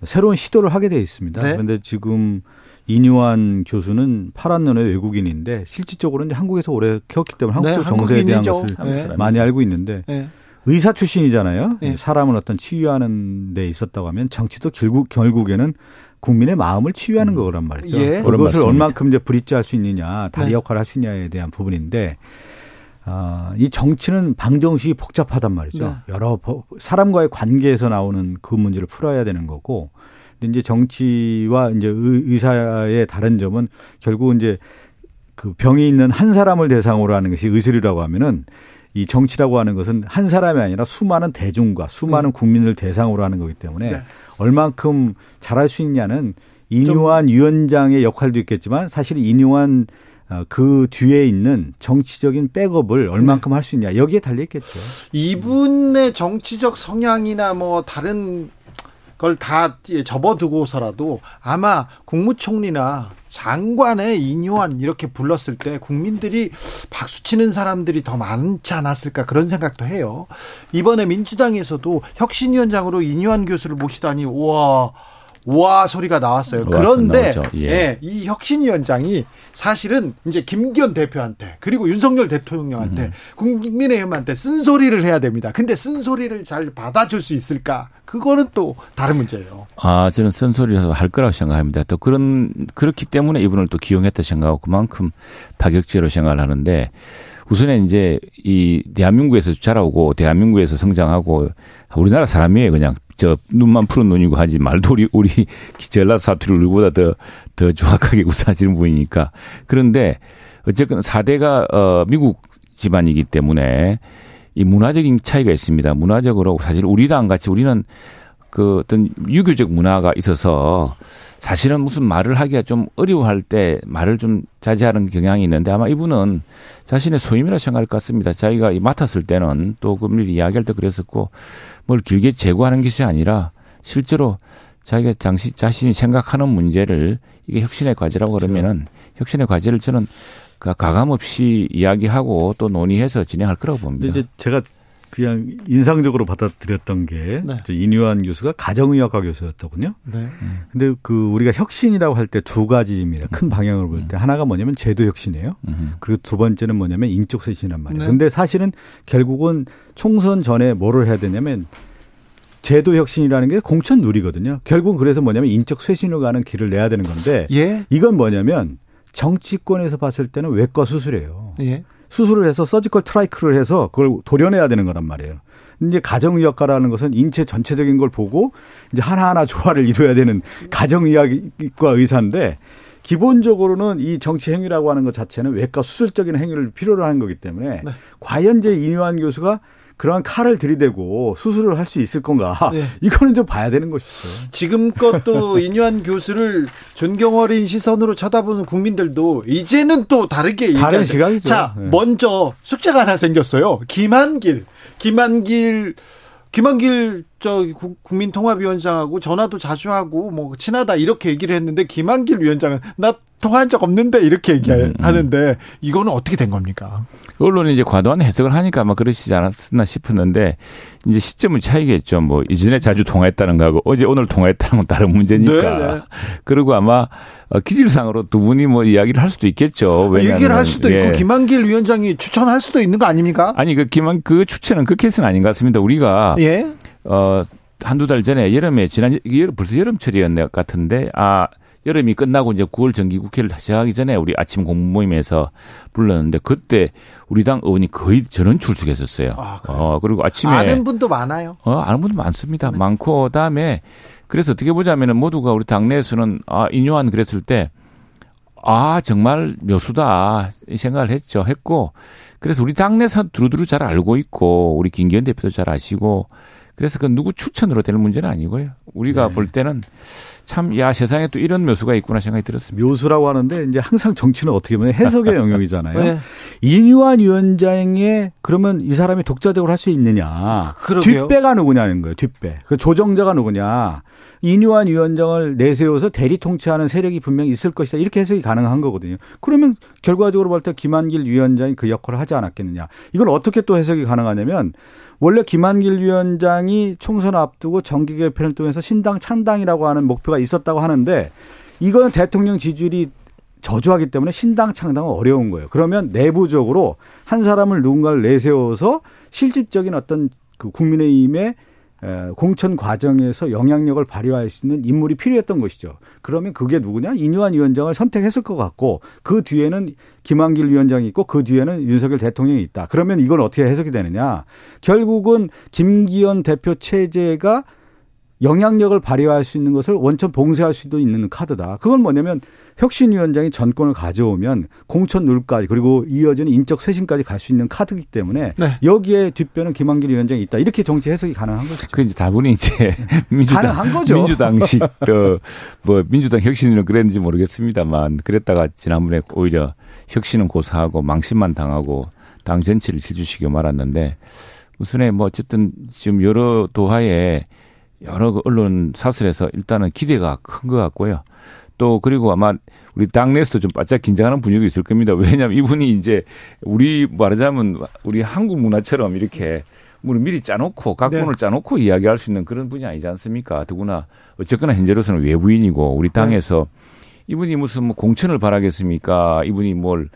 새로운 시도를 하게 돼 있습니다. 네. 그런데 지금 이뉴한 교수는 파란 눈의 외국인인데 실질적으로는 한국에서 오래 키웠기 때문에 한국 네, 쪽 정세에 대한. 것을 네. 많이 알고 있는데 네. 의사 출신이잖아요. 예. 사람을 어떤 치유하는 데 있었다고 하면 정치도 결국 결국에는 국민의 마음을 치유하는 거란 말이죠. 예. 그것을 말씀입니다. 얼만큼 이제 브릿지할 수 있느냐, 다리 네. 역할을 할 수 있냐에 대한 부분인데 아, 이 정치는 방정식이 복잡하단 말이죠. 네. 여러 버- 사람과의 관계에서 나오는 그 문제를 풀어야 되는 거고, 근데 이제 정치와 이제 의- 의사의 다른 점은 결국 이제 그 병이 있는 한 사람을 대상으로 하는 것이 의술이라고 하면은 이 정치라고 하는 것은 한 사람이 아니라 수많은 대중과 수많은 국민을 대상으로 하는 거기 때문에 네. 얼만큼 잘할 수 있냐는 이뇨한 위원장의 역할도 있겠지만 사실 이뇨한 어, 그 뒤에 있는 정치적인 백업을 얼만큼 할수 있냐 여기에 달려 있겠죠. 이분의 정치적 성향이나 뭐 다른 걸 다 접어두고서라도 아마 국무총리나 장관의 인요한 이렇게 불렀을 때 국민들이 박수치는 사람들이 더 많지 않았을까 그런 생각도 해요. 이번에 민주당에서도 혁신위원장으로 인요한 교수를 모시다니 우와 와 소리가 나왔어요. 와, 그런데. 예. 예, 이 혁신위원장이 사실은 이제 김기현 대표한테 그리고 윤석열 대통령한테 음. 국민의힘한테 쓴소리를 해야 됩니다. 근데 쓴소리를 잘 받아줄 수 있을까? 그거는 또 다른 문제예요. 아, 저는 쓴소리라서 할 거라고 생각합니다. 또 그런, 그렇기 때문에 이분을 또 기용했다 생각하고 그만큼 파격적으로 생각을 하는데 우선에 이제 이 대한민국에서 자라오고 대한민국에서 성장하고 우리나라 사람이에요. 그냥 저 눈만 푸른 눈이고 하지 말도 우리, 우리 전라도 사투리를 우리보다 더, 더 정확하게 우사하시는 분이니까. 그런데 어쨌건 4대가 어, 미국 집안이기 때문에 이 문화적인 차이가 있습니다. 문화적으로 사실 우리랑 같이 우리는 그 어떤 유교적 문화가 있어서 사실은 무슨 말을 하기가 좀 어려워할 때 말을 좀 자제하는 경향이 있는데 아마 이분은 자신의 소임이라 생각할 것 같습니다. 자기가 이 맡았을 때는 또 그분이 이야기할 때 그랬었고 뭘 길게 제고하는 것이 아니라 실제로 자기가 당시 자신이 생각하는 문제를 이게 혁신의 과제라고 그러면은 혁신의 과제를 저는 가- 가감 없이 이야기하고 또 논의해서 진행할 거라고 봅니다. 이제 제가 그냥 인상적으로 받아들였던 게 네. 저 이뉴한 교수가 가정의학과 교수였더군요. 네. 근데 그 우리가 혁신이라고 할 때 두 가지입니다. 큰 방향으로 볼때 하나가 뭐냐면 제도 혁신이에요. 음. 그리고 두 번째는 뭐냐면 인적 쇄신이란 말이에요. 네. 근데 사실은 결국은 총선 전에 뭐를 해야 되냐면 제도 혁신이라는 게 공천 누리거든요. 결국은 그래서 뭐냐면 인적 쇄신으로 가는 길을 내야 되는 건데 예. 이건 뭐냐면 정치권에서 봤을 때는 외과 수술이에요. 예. 수술을 해서 서지컬 트라이크를 해서 그걸 도려내야 되는 거란 말이에요. 이제 가정의학과라는 것은 인체 전체적인 걸 보고 이제 하나하나 조화를 이루어야 되는 가정의학과 의사인데 기본적으로는 이 정치 행위라고 하는 것 자체는 외과 수술적인 행위를 필요로 하는 거기 때문에 네. 과연 이제 이뇨한 교수가 그러한 칼을 들이대고 수술을 할 수 있을 건가? 네. 이거는 좀 봐야 되는 것이죠. 지금껏 또 이뇨한 교수를 존경 어린 시선으로 쳐다보는 국민들도 이제는 또 다르게 다른. 시각이죠. 자, 네. 먼저 숙제가 하나 생겼어요. 김한길, 김한길, 김한길 저 구- 국민통합위원장하고 전화도 자주 하고 뭐 친하다 이렇게 얘기를 했는데 김한길 위원장은 나 통화한 적 없는데 이렇게 음, 음. 얘기하는데 이거는 어떻게 된 겁니까? 언론이 이제 과도한 해석을 하니까 아마 그러시지 않았나 싶었는데 이제 시점은 차이겠죠. 뭐 이전에 자주 통화했다는 거하고 어제 오늘 통화했다는 건 다른 문제니까. 네, 네. 그리고 아마 어, 기질상으로 두 분이 뭐 이야기를 할 수도 있겠죠. 왜냐하면 얘기를 할 수도 예. 있고 김한길 위원장이 추천할 수도 있는 거 아닙니까? 아니 그 김한 그 추천은 그 케이스는 아닌 것 같습니다. 우리가 예. 어 한두 달 전에 여름에 지난 여름- 벌써 여름철이었네 것 같은데 아 여름이 끝나고 이제 9월 정기국회를 시작하기 전에 우리 아침 공부 모임에서 불렀는데 그때 우리 당 의원이 거의 전원 출석했었어요. 아? 어 그리고 아침에 아는 분도 많아요. 어 아는 분도 많습니다. 네. 많고 그다음에 그래서 어떻게 보자면은 모두가 우리 당내에서는 아 인요한 그랬을 때 아, 정말 묘수다. 이 생각을 했죠. 했고, 그래서 우리 당내에서 두루두루 잘 알고 있고, 우리 김기현 대표도 잘 아시고, 그래서 그 누구 추천으로 될 문제는 아니고요. 우리가 네. 볼 때는 참, 야, 세상에 또 이런 묘수가 있구나 생각이 들었습니다. 묘수라고 하는데 이제 항상 정치는 어떻게 보면 해석의 영역이잖아요. 네. 이뉴한 위원장의 그러면 이 사람이 독자적으로 할 수 있느냐? 그러게요. 뒷배가 누구냐는 거예요. 뒷배. 그 조정자가 누구냐? 이뉴한 위원장을 내세워서 대리 통치하는 세력이 분명히 있을 것이다. 이렇게 해석이 가능한 거거든요. 그러면 결과적으로 볼 때 김한길 위원장이 그 역할을 하지 않았겠느냐? 이걸 어떻게 또 해석이 가능하냐면 원래 김한길 위원장이 총선 앞두고 정기 개편을 통해서 신당 창당이라고 하는 목표가 있었다고 하는데 이거는 대통령 지지율이 저조하기 때문에 신당 창당은 어려운 거예요. 그러면 내부적으로 한 사람을 누군가를 내세워서 실질적인 어떤 그 국민의힘의 에, 공천 과정에서 영향력을 발휘할 수 있는 인물이 필요했던 것이죠. 그러면 그게 누구냐? 이뇨한 위원장을 선택했을 것 같고 그 뒤에는 김한길 위원장이 있고 그 뒤에는 윤석열 대통령이 있다. 그러면 이건 어떻게 해석이 되느냐? 결국은 김기현 대표 체제가 영향력을 발휘할 수 있는 것을 원천 봉쇄할 수도 있는 카드다. 그건 뭐냐면 혁신위원장이 전권을 가져오면 공천 룰까지 그리고 이어지는 인적 쇄신까지 갈 수 있는 카드이기 때문에 네. 여기에 뒷배는 김한길 위원장이 있다. 이렇게 정치 해석이 가능한 거죠. 그 이제 다분히 이제 민주당 가능한 거죠. 민주당식 어 뭐 민주당 혁신은 그랬는지 모르겠습니다만 그랬다가 지난번에 오히려 혁신은 고사하고 망신만 당하고 당 전체를 실주시켜 말았는데 우선에 뭐 어쨌든 지금 여러 도하에 여러 그 언론 사설에서 일단은 기대가 큰 것 같고요. 또 그리고 아마 우리 당내에서도 좀 바짝 긴장하는 분위기 있을 겁니다. 왜냐하면 이분이 이제 우리 말하자면 우리 한국 문화처럼 이렇게 뭐 미리 짜놓고 각본을 네. 짜놓고 이야기할 수 있는 그런 분이 아니지 않습니까? 더구나 어쨌거나 현재로서는 외부인이고 우리 당에서 이분이 무슨 뭐 공천을 바라겠습니까? 이분이 뭘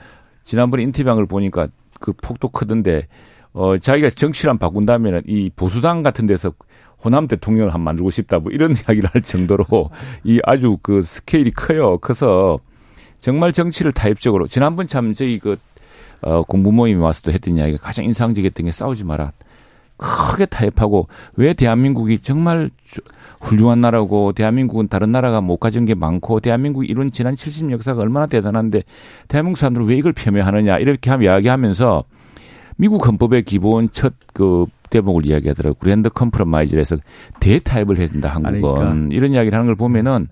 지난번에 인터뷰한 걸 보니까 그 폭도 크던데 어 자기가 정치를 한 바꾼다면은 이 보수당 같은 데서 호남 대통령을 한 만들고 싶다 뭐 이런 이야기를 할 정도로 이 아주 그 스케일이 커요. 커서 정말 정치를 타입적으로 지난번 참 저희 그 어, 공부 모임에 와서도 했던 이야기가 가장 인상적이었던 게 싸우지 마라. 크게 타협하고 왜 대한민국이 정말 주- 훌륭한 나라고 대한민국은 다른 나라가 못 가진 게 많고 대한민국이 이런 지난 70 역사가 얼마나 대단한데 대한민국 사람들은 왜 이걸 폄훼하느냐 이렇게 하면 이야기하면서 미국 헌법의 기본 첫 그 대목을 이야기하더라고요. Grand Compromise에서 대타협을 해야 된다 한국은 그러니까. 이런 이야기를 하는 걸 보면은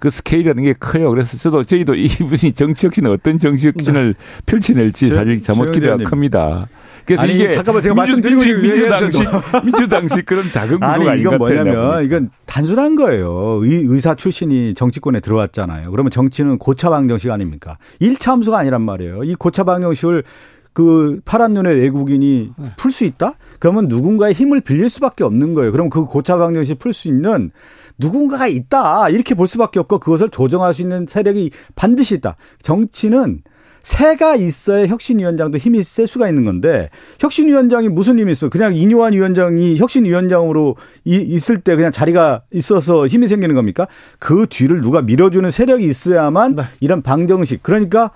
그 스케일이라는 게 커요. 그래서 저도 저희도 이분이 정치혁신은 어떤 정치혁신을 펼쳐낼지 저- 사실 제목 저 기대가. 큽니다. 그래서 아니, 이게 잠깐만, 제가 민주, 말씀드리고 민주, 민주당식. 민주당식 그런 작은 구도가 아니 아닌 이건 같아요. 뭐냐면 이건 단순한 거예요. 의, 의사 출신이 정치권에 들어왔잖아요. 그러면 정치는 고차 방정식 아닙니까? 일차 함수가 아니란 말이에요. 이 고차 방정식을 그 파란 눈의 외국인이 풀 수 있다? 그러면 누군가의 힘을 빌릴 수밖에 없는 거예요. 그럼 그 고차 방정식 풀수 있는 누군가가 있다. 이렇게 볼 수밖에 없고 그것을 조정할 수 있는 세력이 반드시 있다. 정치는 새가 있어야 혁신위원장도 힘이 셀 수가 있는 건데 혁신위원장이 무슨 힘이 있어요? 그냥 이뇨한 위원장이 혁신위원장으로 이, 있을 때 그냥 자리가 있어서 힘이 생기는 겁니까? 그 뒤를 누가 밀어주는 세력이 있어야만 네. 이런 방정식 그러니까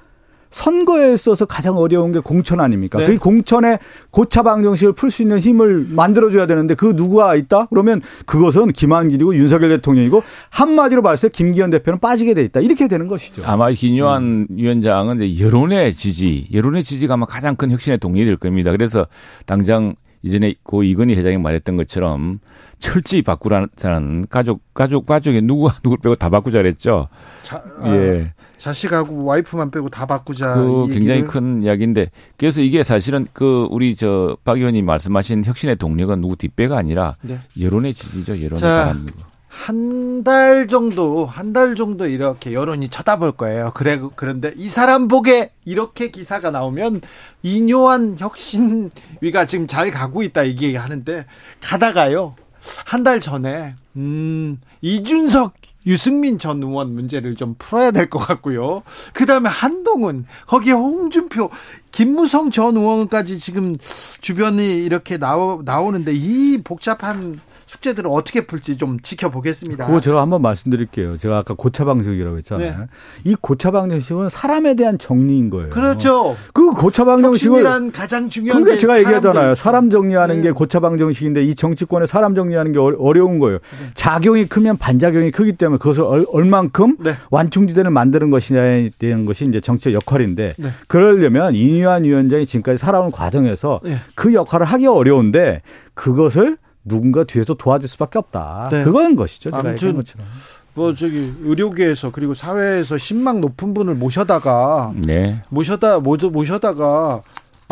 선거에 있어서 가장 어려운 게 공천 아닙니까? 네. 그 공천에 고차 방정식을 풀 수 있는 힘을 만들어줘야 되는데 그 누가 있다? 그러면 그것은 김한길이고 윤석열 대통령이고 한마디로 말해서 김기현 대표는 빠지게 돼 있다. 이렇게 되는 것이죠. 아마 김요한 음. 위원장은 이제 여론의 지지, 여론의 지지가 아마 가장 큰 혁신의 동력이 될 겁니다. 그래서 당장 이전에 고 이건희 회장이 말했던 것처럼 철저히 바꾸라는 가족, 가족, 가족에 누구와 누구를 빼고 다 바꾸자 그랬죠. 자, 아, 예. 자식하고 와이프만 빼고 다 바꾸자. 그이 굉장히. 큰 이야기인데 그래서 이게 사실은 그 우리 저 박 의원님 말씀하신 혁신의 동력은 누구 뒷배가 아니라 네. 여론의 지지죠. 여론의 거. 한 달 정도, 한 달 정도 이렇게 여론이 쳐다볼 거예요. 그래, 그런데 이 사람 보게 이렇게 기사가 나오면 이뇨한 혁신위가 지금 잘 가고 있다 이게 하는데 가다가요. 한 달 전에, 음, 이준석 유승민 전 의원 문제를 좀 풀어야 될 것 같고요. 그 다음에 한동훈, 거기에 홍준표, 김무성 전 의원까지 지금 주변이 이렇게 나오, 나오는데 이 복잡한 숙제들을 어떻게 풀지 좀 지켜보겠습니다. 그거 제가 한번 말씀드릴게요. 제가 아까 고차 방정식이라고 했잖아요. 네. 이 고차 방정식은 사람에 대한 정리인 거예요. 그렇죠. 그 고차 혁신이란 가장 중요한 그러니까 게 제가 얘기하잖아요. 사람 정리하는 네. 게 고차 방정식인데 이 정치권에 사람 정리하는 게 어- 어려운 거예요. 작용이 크면 반작용이 크기 때문에 그것을 얼, 얼만큼 네. 완충지대를 만드는 것이냐에 대한 것이 이제 정치의 역할인데 네. 그러려면 이유한 위원장이 지금까지 살아온 과정에서 네. 그 역할을 하기 어려운데 그것을 누군가 뒤에서 도와줄 수밖에 없다. 네. 그건 것이죠. 제가 아무튼 것처럼. 뭐 저기 의료계에서 그리고 사회에서 신망 높은 분을 모셔다가 네. 모셔다 모두 모셔다가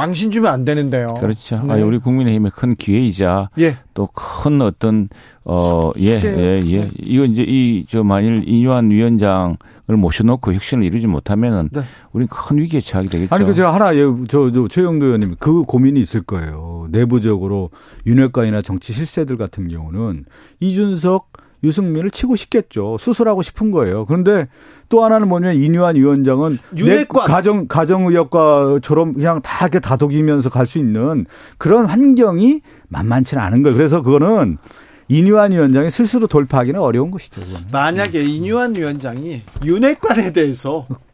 망신 주면 안 되는데요. 그렇죠. 네. 아, 우리 국민의힘의 큰 기회이자 예. 또큰 어떤 어 예. 예, 예. 이거 이제 이 저 만일 이유한 위원장을 모셔놓고 혁신을 이루지 못하면은 네. 우리는 큰 위기에 처하게 되겠죠. 아니 그 제가 하나 예, 저, 저 최영도 의원님 그 고민이 있을 거예요. 내부적으로 윤핵관이나 정치 실세들 같은 경우는 이준석 유승민을 치고 싶겠죠. 수술하고 싶은 거예요. 그런데 또 하나는 뭐냐면 이뉴한 위원장은 내 윤핵관. 가정 가정의학과처럼 그냥 다 이렇게 다독이면서 갈 수 있는 그런 환경이 만만치는 않은 거예요. 그래서 그거는 이뉴한 위원장이 스스로 돌파하기는 어려운 것이죠. 그거는. 만약에 이뉴한 위원장이 윤핵관에 대해서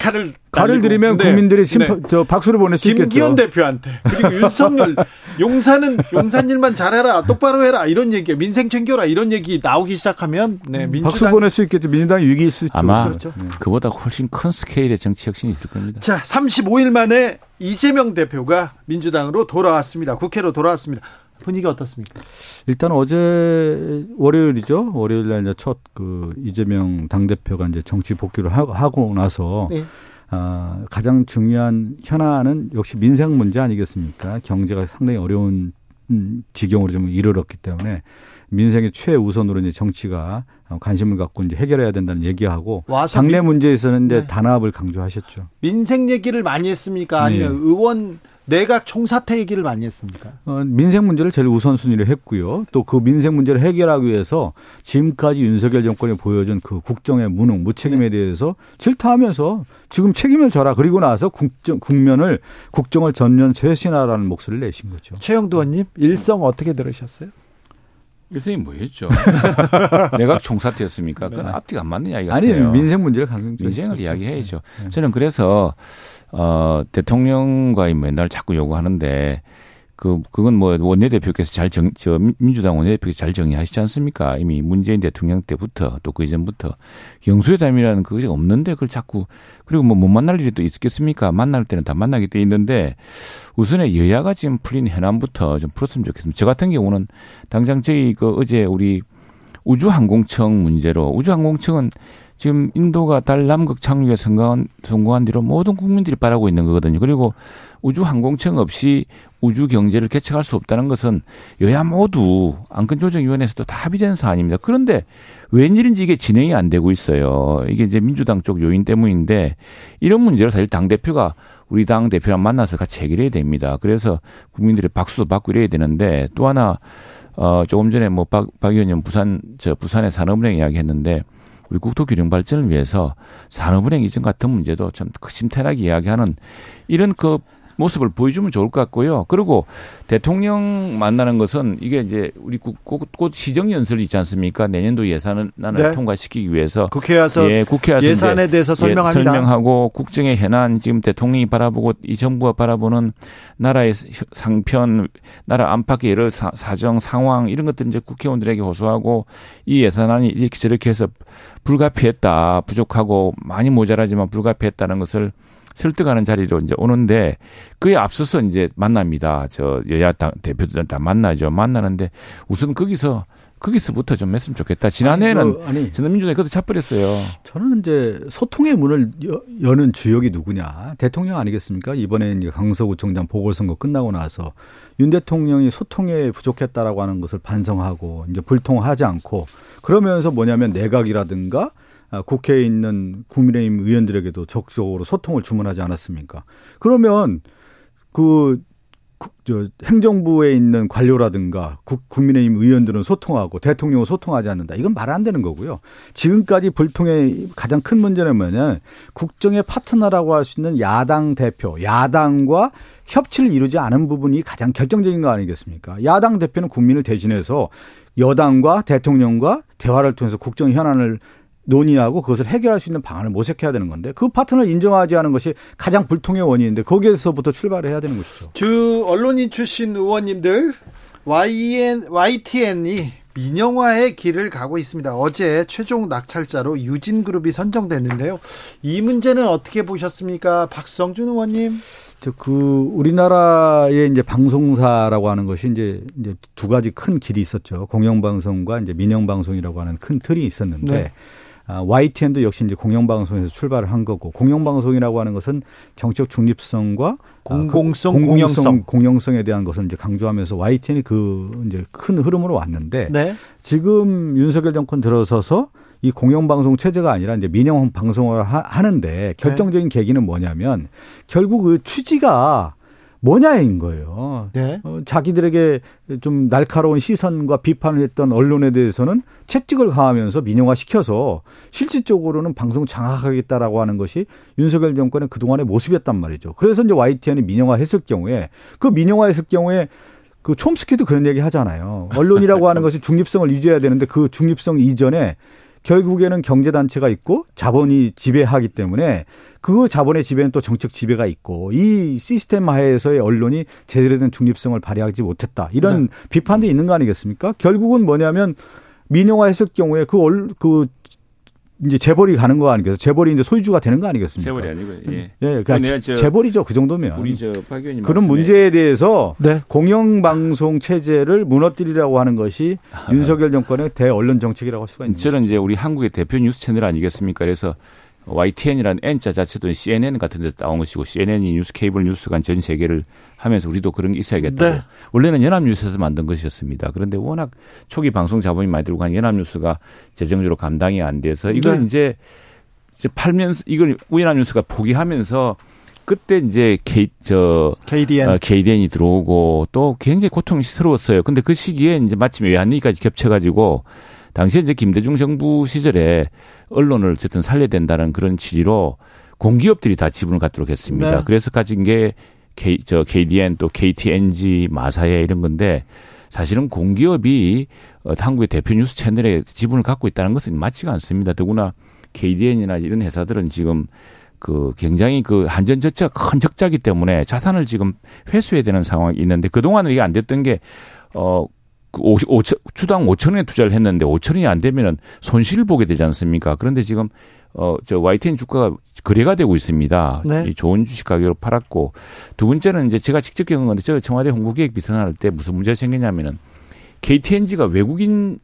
칼을 가를 날리고, 들이면 네. 국민들이 심파, 네. 저 박수를 보낼 수 있겠죠. 김기현 대표한테 그리고 윤석열 용산은 용산 일만 잘해라 똑바로 해라 이런 얘기 민생 챙겨라 이런 얘기 나오기 시작하면 네 박수 민주당 보낼 수 있겠죠. 민주당이 위기일 수 있죠. 아마 그렇죠. 그보다 훨씬 큰 스케일의 정치 혁신이 있을 겁니다. 자 35일 만에 이재명 대표가 민주당으로 돌아왔습니다 국회로 돌아왔습니다 분위기 어떻습니까? 일단 어제 월요일이죠. 월요일 날 이제 첫 그 이재명 당 대표가 이제 정치 복귀를 하- 하고 나서 네. 아, 가장 중요한 현안은 역시 민생 문제 아니겠습니까? 경제가 상당히 어려운 음, 지경으로 좀 이르렀기 때문에 민생의 최우선으로 이제 정치가 관심을 갖고 이제 해결해야 된다는 얘기하고 당내 문제에서는 이제 네. 단합을 강조하셨죠. 민생 얘기를 많이 했습니까? 아니면 네. 의원 내각 총사퇴 얘기를 많이 했습니까? 어, 민생 문제를 제일 우선순위로 했고요. 또 그 민생 문제를 해결하기 위해서 지금까지 윤석열 정권이 보여준 그 국정의 무능, 무책임에 대해서 질타하면서 지금 책임을 져라. 그리고 나서 국정, 국면을, 국정을 전면 쇄신하라는 목소리를 내신 거죠. 최영도 의원님, 일성 어떻게 들으셨어요? 일성이 뭐였죠? 내각 총사퇴였습니까? 그건 앞뒤가 안 맞는 이야기 아니, 같아요. 민생 문제를 강조 민생을 이야기해야죠. 저는 그래서 어 대통령과 의 맨날 자꾸 요구하는데 그 그건 뭐 원내대표께서 잘 정 저 민주당 원내대표께서 잘 정리하시지 않습니까? 이미 문재인 대통령 때부터 또 그 이전부터 영수회담이라는 그게 없는데 그걸 자꾸 그리고 뭐 못 만날 일이 또 있겠습니까? 만날 때는 다 만나게 돼 있는데 우선에 여야가 지금 풀린 현안부터 좀 풀었으면 좋겠습니다. 저 같은 경우는 당장 저희 그 어제 우리 우주항공청 문제로 우주항공청은 지금 인도가 달 남극 착륙에 성공한, 성공한 뒤로 모든 국민들이 바라고 있는 거거든요. 그리고 우주 항공청 없이 우주 경제를 개척할 수 없다는 것은 여야 모두 안건조정위원회에서도 다 합의된 사안입니다. 그런데 웬일인지 이게 진행이 안 되고 있어요. 이게 이제 민주당 쪽 요인 때문인데 이런 문제를 사실 당대표가 우리 당 대표랑 만나서 같이 해결해야 됩니다. 그래서 국민들의 박수도 받고 이래야 되는데 또 하나 어 조금 전에 뭐박 박 의원님 부산 저 부산의 산업은행 이야기했는데 우리 국토 균형 발전을 위해서 산업은행 이전 같은 문제도 좀 심태하게 이야기하는 이런 그 모습을 보여주면 좋을 것 같고요. 그리고 대통령 만나는 것은 이게 이제 우리 곧 시정 연설이 있지 않습니까? 내년도 예산을 네. 통과시키기 위해서 국회 와서 예, 국회 와서 예산에 대해서 설명합니다. 예, 설명하고 국정의 현안 지금 대통령이 바라보고 이 정부가 바라보는 나라의 상편, 나라 안팎의 여러 사, 사정 상황 이런 것들 이제 국회의원들에게 호소하고 이 예산안이 이렇게 저렇게 해서 불가피했다, 부족하고 많이 모자라지만 불가피했다는 것을 설득하는 자리로 이제 오는데 그에 앞서서 이제 만납니다. 저 여야 당 대표들 다 만나죠. 만나는데 우선 거기서 거기서부터 좀 했으면 좋겠다. 지난해에는 아니, 그, 아니, 저는 민주당이 그것도 차버렸어요. 저는 이제 소통의 문을 여, 는 주역이 누구냐? 대통령 아니겠습니까? 이번에 이제 강서구청장 보궐선거 끝나고 나서 윤 대통령이 소통에 부족했다라고 하는 것을 반성하고 이제 불통하지 않고 그러면서 뭐냐면 내각이라든가 국회에 있는 국민의힘 의원들에게도 적극적으로 소통을 주문하지 않았습니까? 그러면 그 저 행정부에 있는 관료라든가 국, 국민의힘 의원들은 소통하고 대통령은 소통하지 않는다. 이건 말 안 되는 거고요. 지금까지 불통의 가장 큰 문제는 뭐냐면 국정의 파트너라고 할 수 있는 야당 대표, 야당과 협치를 이루지 않은 부분이 가장 결정적인 거 아니겠습니까? 야당 대표는 국민을 대신해서 여당과 대통령과 대화를 통해서 국정 현안을 논의하고 그것을 해결할 수 있는 방안을 모색해야 되는 건데 그 파트너를 인정하지 않은 것이 가장 불통의 원인인데 거기에서부터 출발을 해야 되는 것이죠. 주 언론인 출신 의원님들 YN, YTN이 민영화의 길을 가고 있습니다. 어제 최종 낙찰자로 유진그룹이 선정됐는데요. 이 문제는 어떻게 보셨습니까? 박성준 의원님. 그 우리나라의 이제 방송사라고 하는 것이 이제 이제 두 가지 큰 길이 있었죠. 공영방송과 이제 민영방송이라고 하는 큰 틀이 있었는데 네. YTN도 역시 이제 공영방송에서 출발을 한 거고 공영방송이라고 하는 것은 정책 중립성과 공공성, 그 공영성, 공영성 에 대한 것을 이제 강조하면서 YTN이 그 이제 큰 흐름으로 왔는데 네. 지금 윤석열 정권 들어서서 이 공영방송 체제가 아니라 이제 민영 방송을 하, 는데 결정적인 네. 계기는 뭐냐면 결국 그 취지가 뭐냐인 거예요. 네. 어, 자기들에게 좀 날카로운 시선과 비판을 했던 언론에 대해서는 채찍을 가하면서 민영화 시켜서 실질적으로는 방송 장악하겠다라고 하는 것이 윤석열 정권의 그동안의 모습이었단 말이죠. 그래서 이제 YTN이 민영화 했을 경우에 그 민영화 했을 경우에 그 촘스키도 그런 얘기 하잖아요. 언론이라고 하는 것이 중립성을 유지해야 되는데 그 중립성 이전에 결국에는 경제단체가 있고 자본이 지배하기 때문에 그 자본의 지배는 또 정책 지배가 있고 이 시스템 하에서의 언론이 제대로 된 중립성을 발휘하지 못했다. 이런 네. 비판도 있는 거 아니겠습니까? 결국은 뭐냐면 민영화했을 경우에 그, 얼, 그 이제 재벌이 가는 거 아니겠어요? 재벌이 이제 소유주가 되는 거 아니겠습니까? 재벌이 아니고 예. 예, 그러니까 재벌이죠. 그 정도면. 우리 의원님 그런 문제에 대해서 네. 공영 방송 체제를 무너뜨리라고 하는 것이 아, 윤석열 정권의 대언론 정책이라고 할 수가 있는 저는 이제 우리 한국의 대표 뉴스 채널 아니겠습니까? 그래서 YTN이라는 N자 자체도 CNN 같은 데 나온 것이고 CNN이 뉴스 케이블 뉴스가 전 세계를 하면서 우리도 그런 게 있어야겠다고. 네. 원래는 연합뉴스에서 만든 것이었습니다. 그런데 워낙 초기 방송 자본이 많이 들고 간 연합뉴스가 재정적으로 감당이 안 돼서 이걸 네. 이제 이제 팔면서 이걸 우연합뉴스가 포기하면서 그때 이제 K 저 KDN 어, KDN이 들어오고 또 굉장히 고통스러웠어요. 근데 그 시기에 이제 마침 외환위기까지 겹쳐가지고 당시에 이제 김대중 정부 시절에 언론을 어쨌든 살려야 된다는 그런 취지로 공기업들이 다 지분을 갖도록 했습니다. 네. 그래서 가진 게 K, 저 KDN 또 KTNG 마사회 이런 건데 사실은 공기업이 어, 한국의 대표 뉴스 채널에 지분을 갖고 있다는 것은 맞지가 않습니다. 더구나 KDN이나 이런 회사들은 지금 그 굉장히 그 한전 자체가 큰 적자기 때문에 자산을 지금 회수해야 되는 상황이 있는데 그동안은 이게 안 됐던 게 어, 그 50, 5천, 주당 5천 원에 투자를 했는데 5천 원이 안 되면은 손실을 보게 되지 않습니까? 그런데 지금 어, 저 YTN 주가가 거래가 되고 있습니다. 네. 이 좋은 주식 가격으로 팔았고 두 번째는 이제 제가 직접 겪은 건데 제가 청와대 홍보기획 비서할 때 무슨 문제가 생겼냐면은 KTNG가 외국인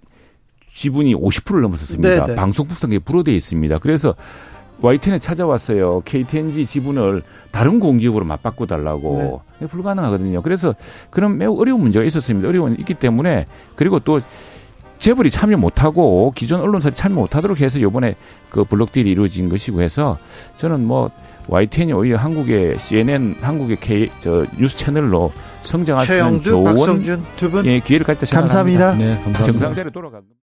지분이 50%를 넘었었습니다. 네, 네. 방송국 상에 불어돼 있습니다. 그래서 YTN에 찾아왔어요. KTNG 지분을 다른 공기업으로 맞바꿔 달라고. 불가능하거든요. 그래서 그런 매우 어려운 문제가 있었습니다. 어려운 있기 때문에 그리고 또 재벌이 참여 못하고 기존 언론사들이 참여 못하도록 해서 요번에 그 블록딜이 이루어진 것이고 해서 저는 뭐 YTN이 오히려 한국의 CNN, 한국의 K 저 뉴스 채널로 성장할 수 있는 좋은 박성준 두 분 예, 기회를 갖다 생각합니다. 감사합니다. 네, 감사합니다. 정상자리로 돌아가.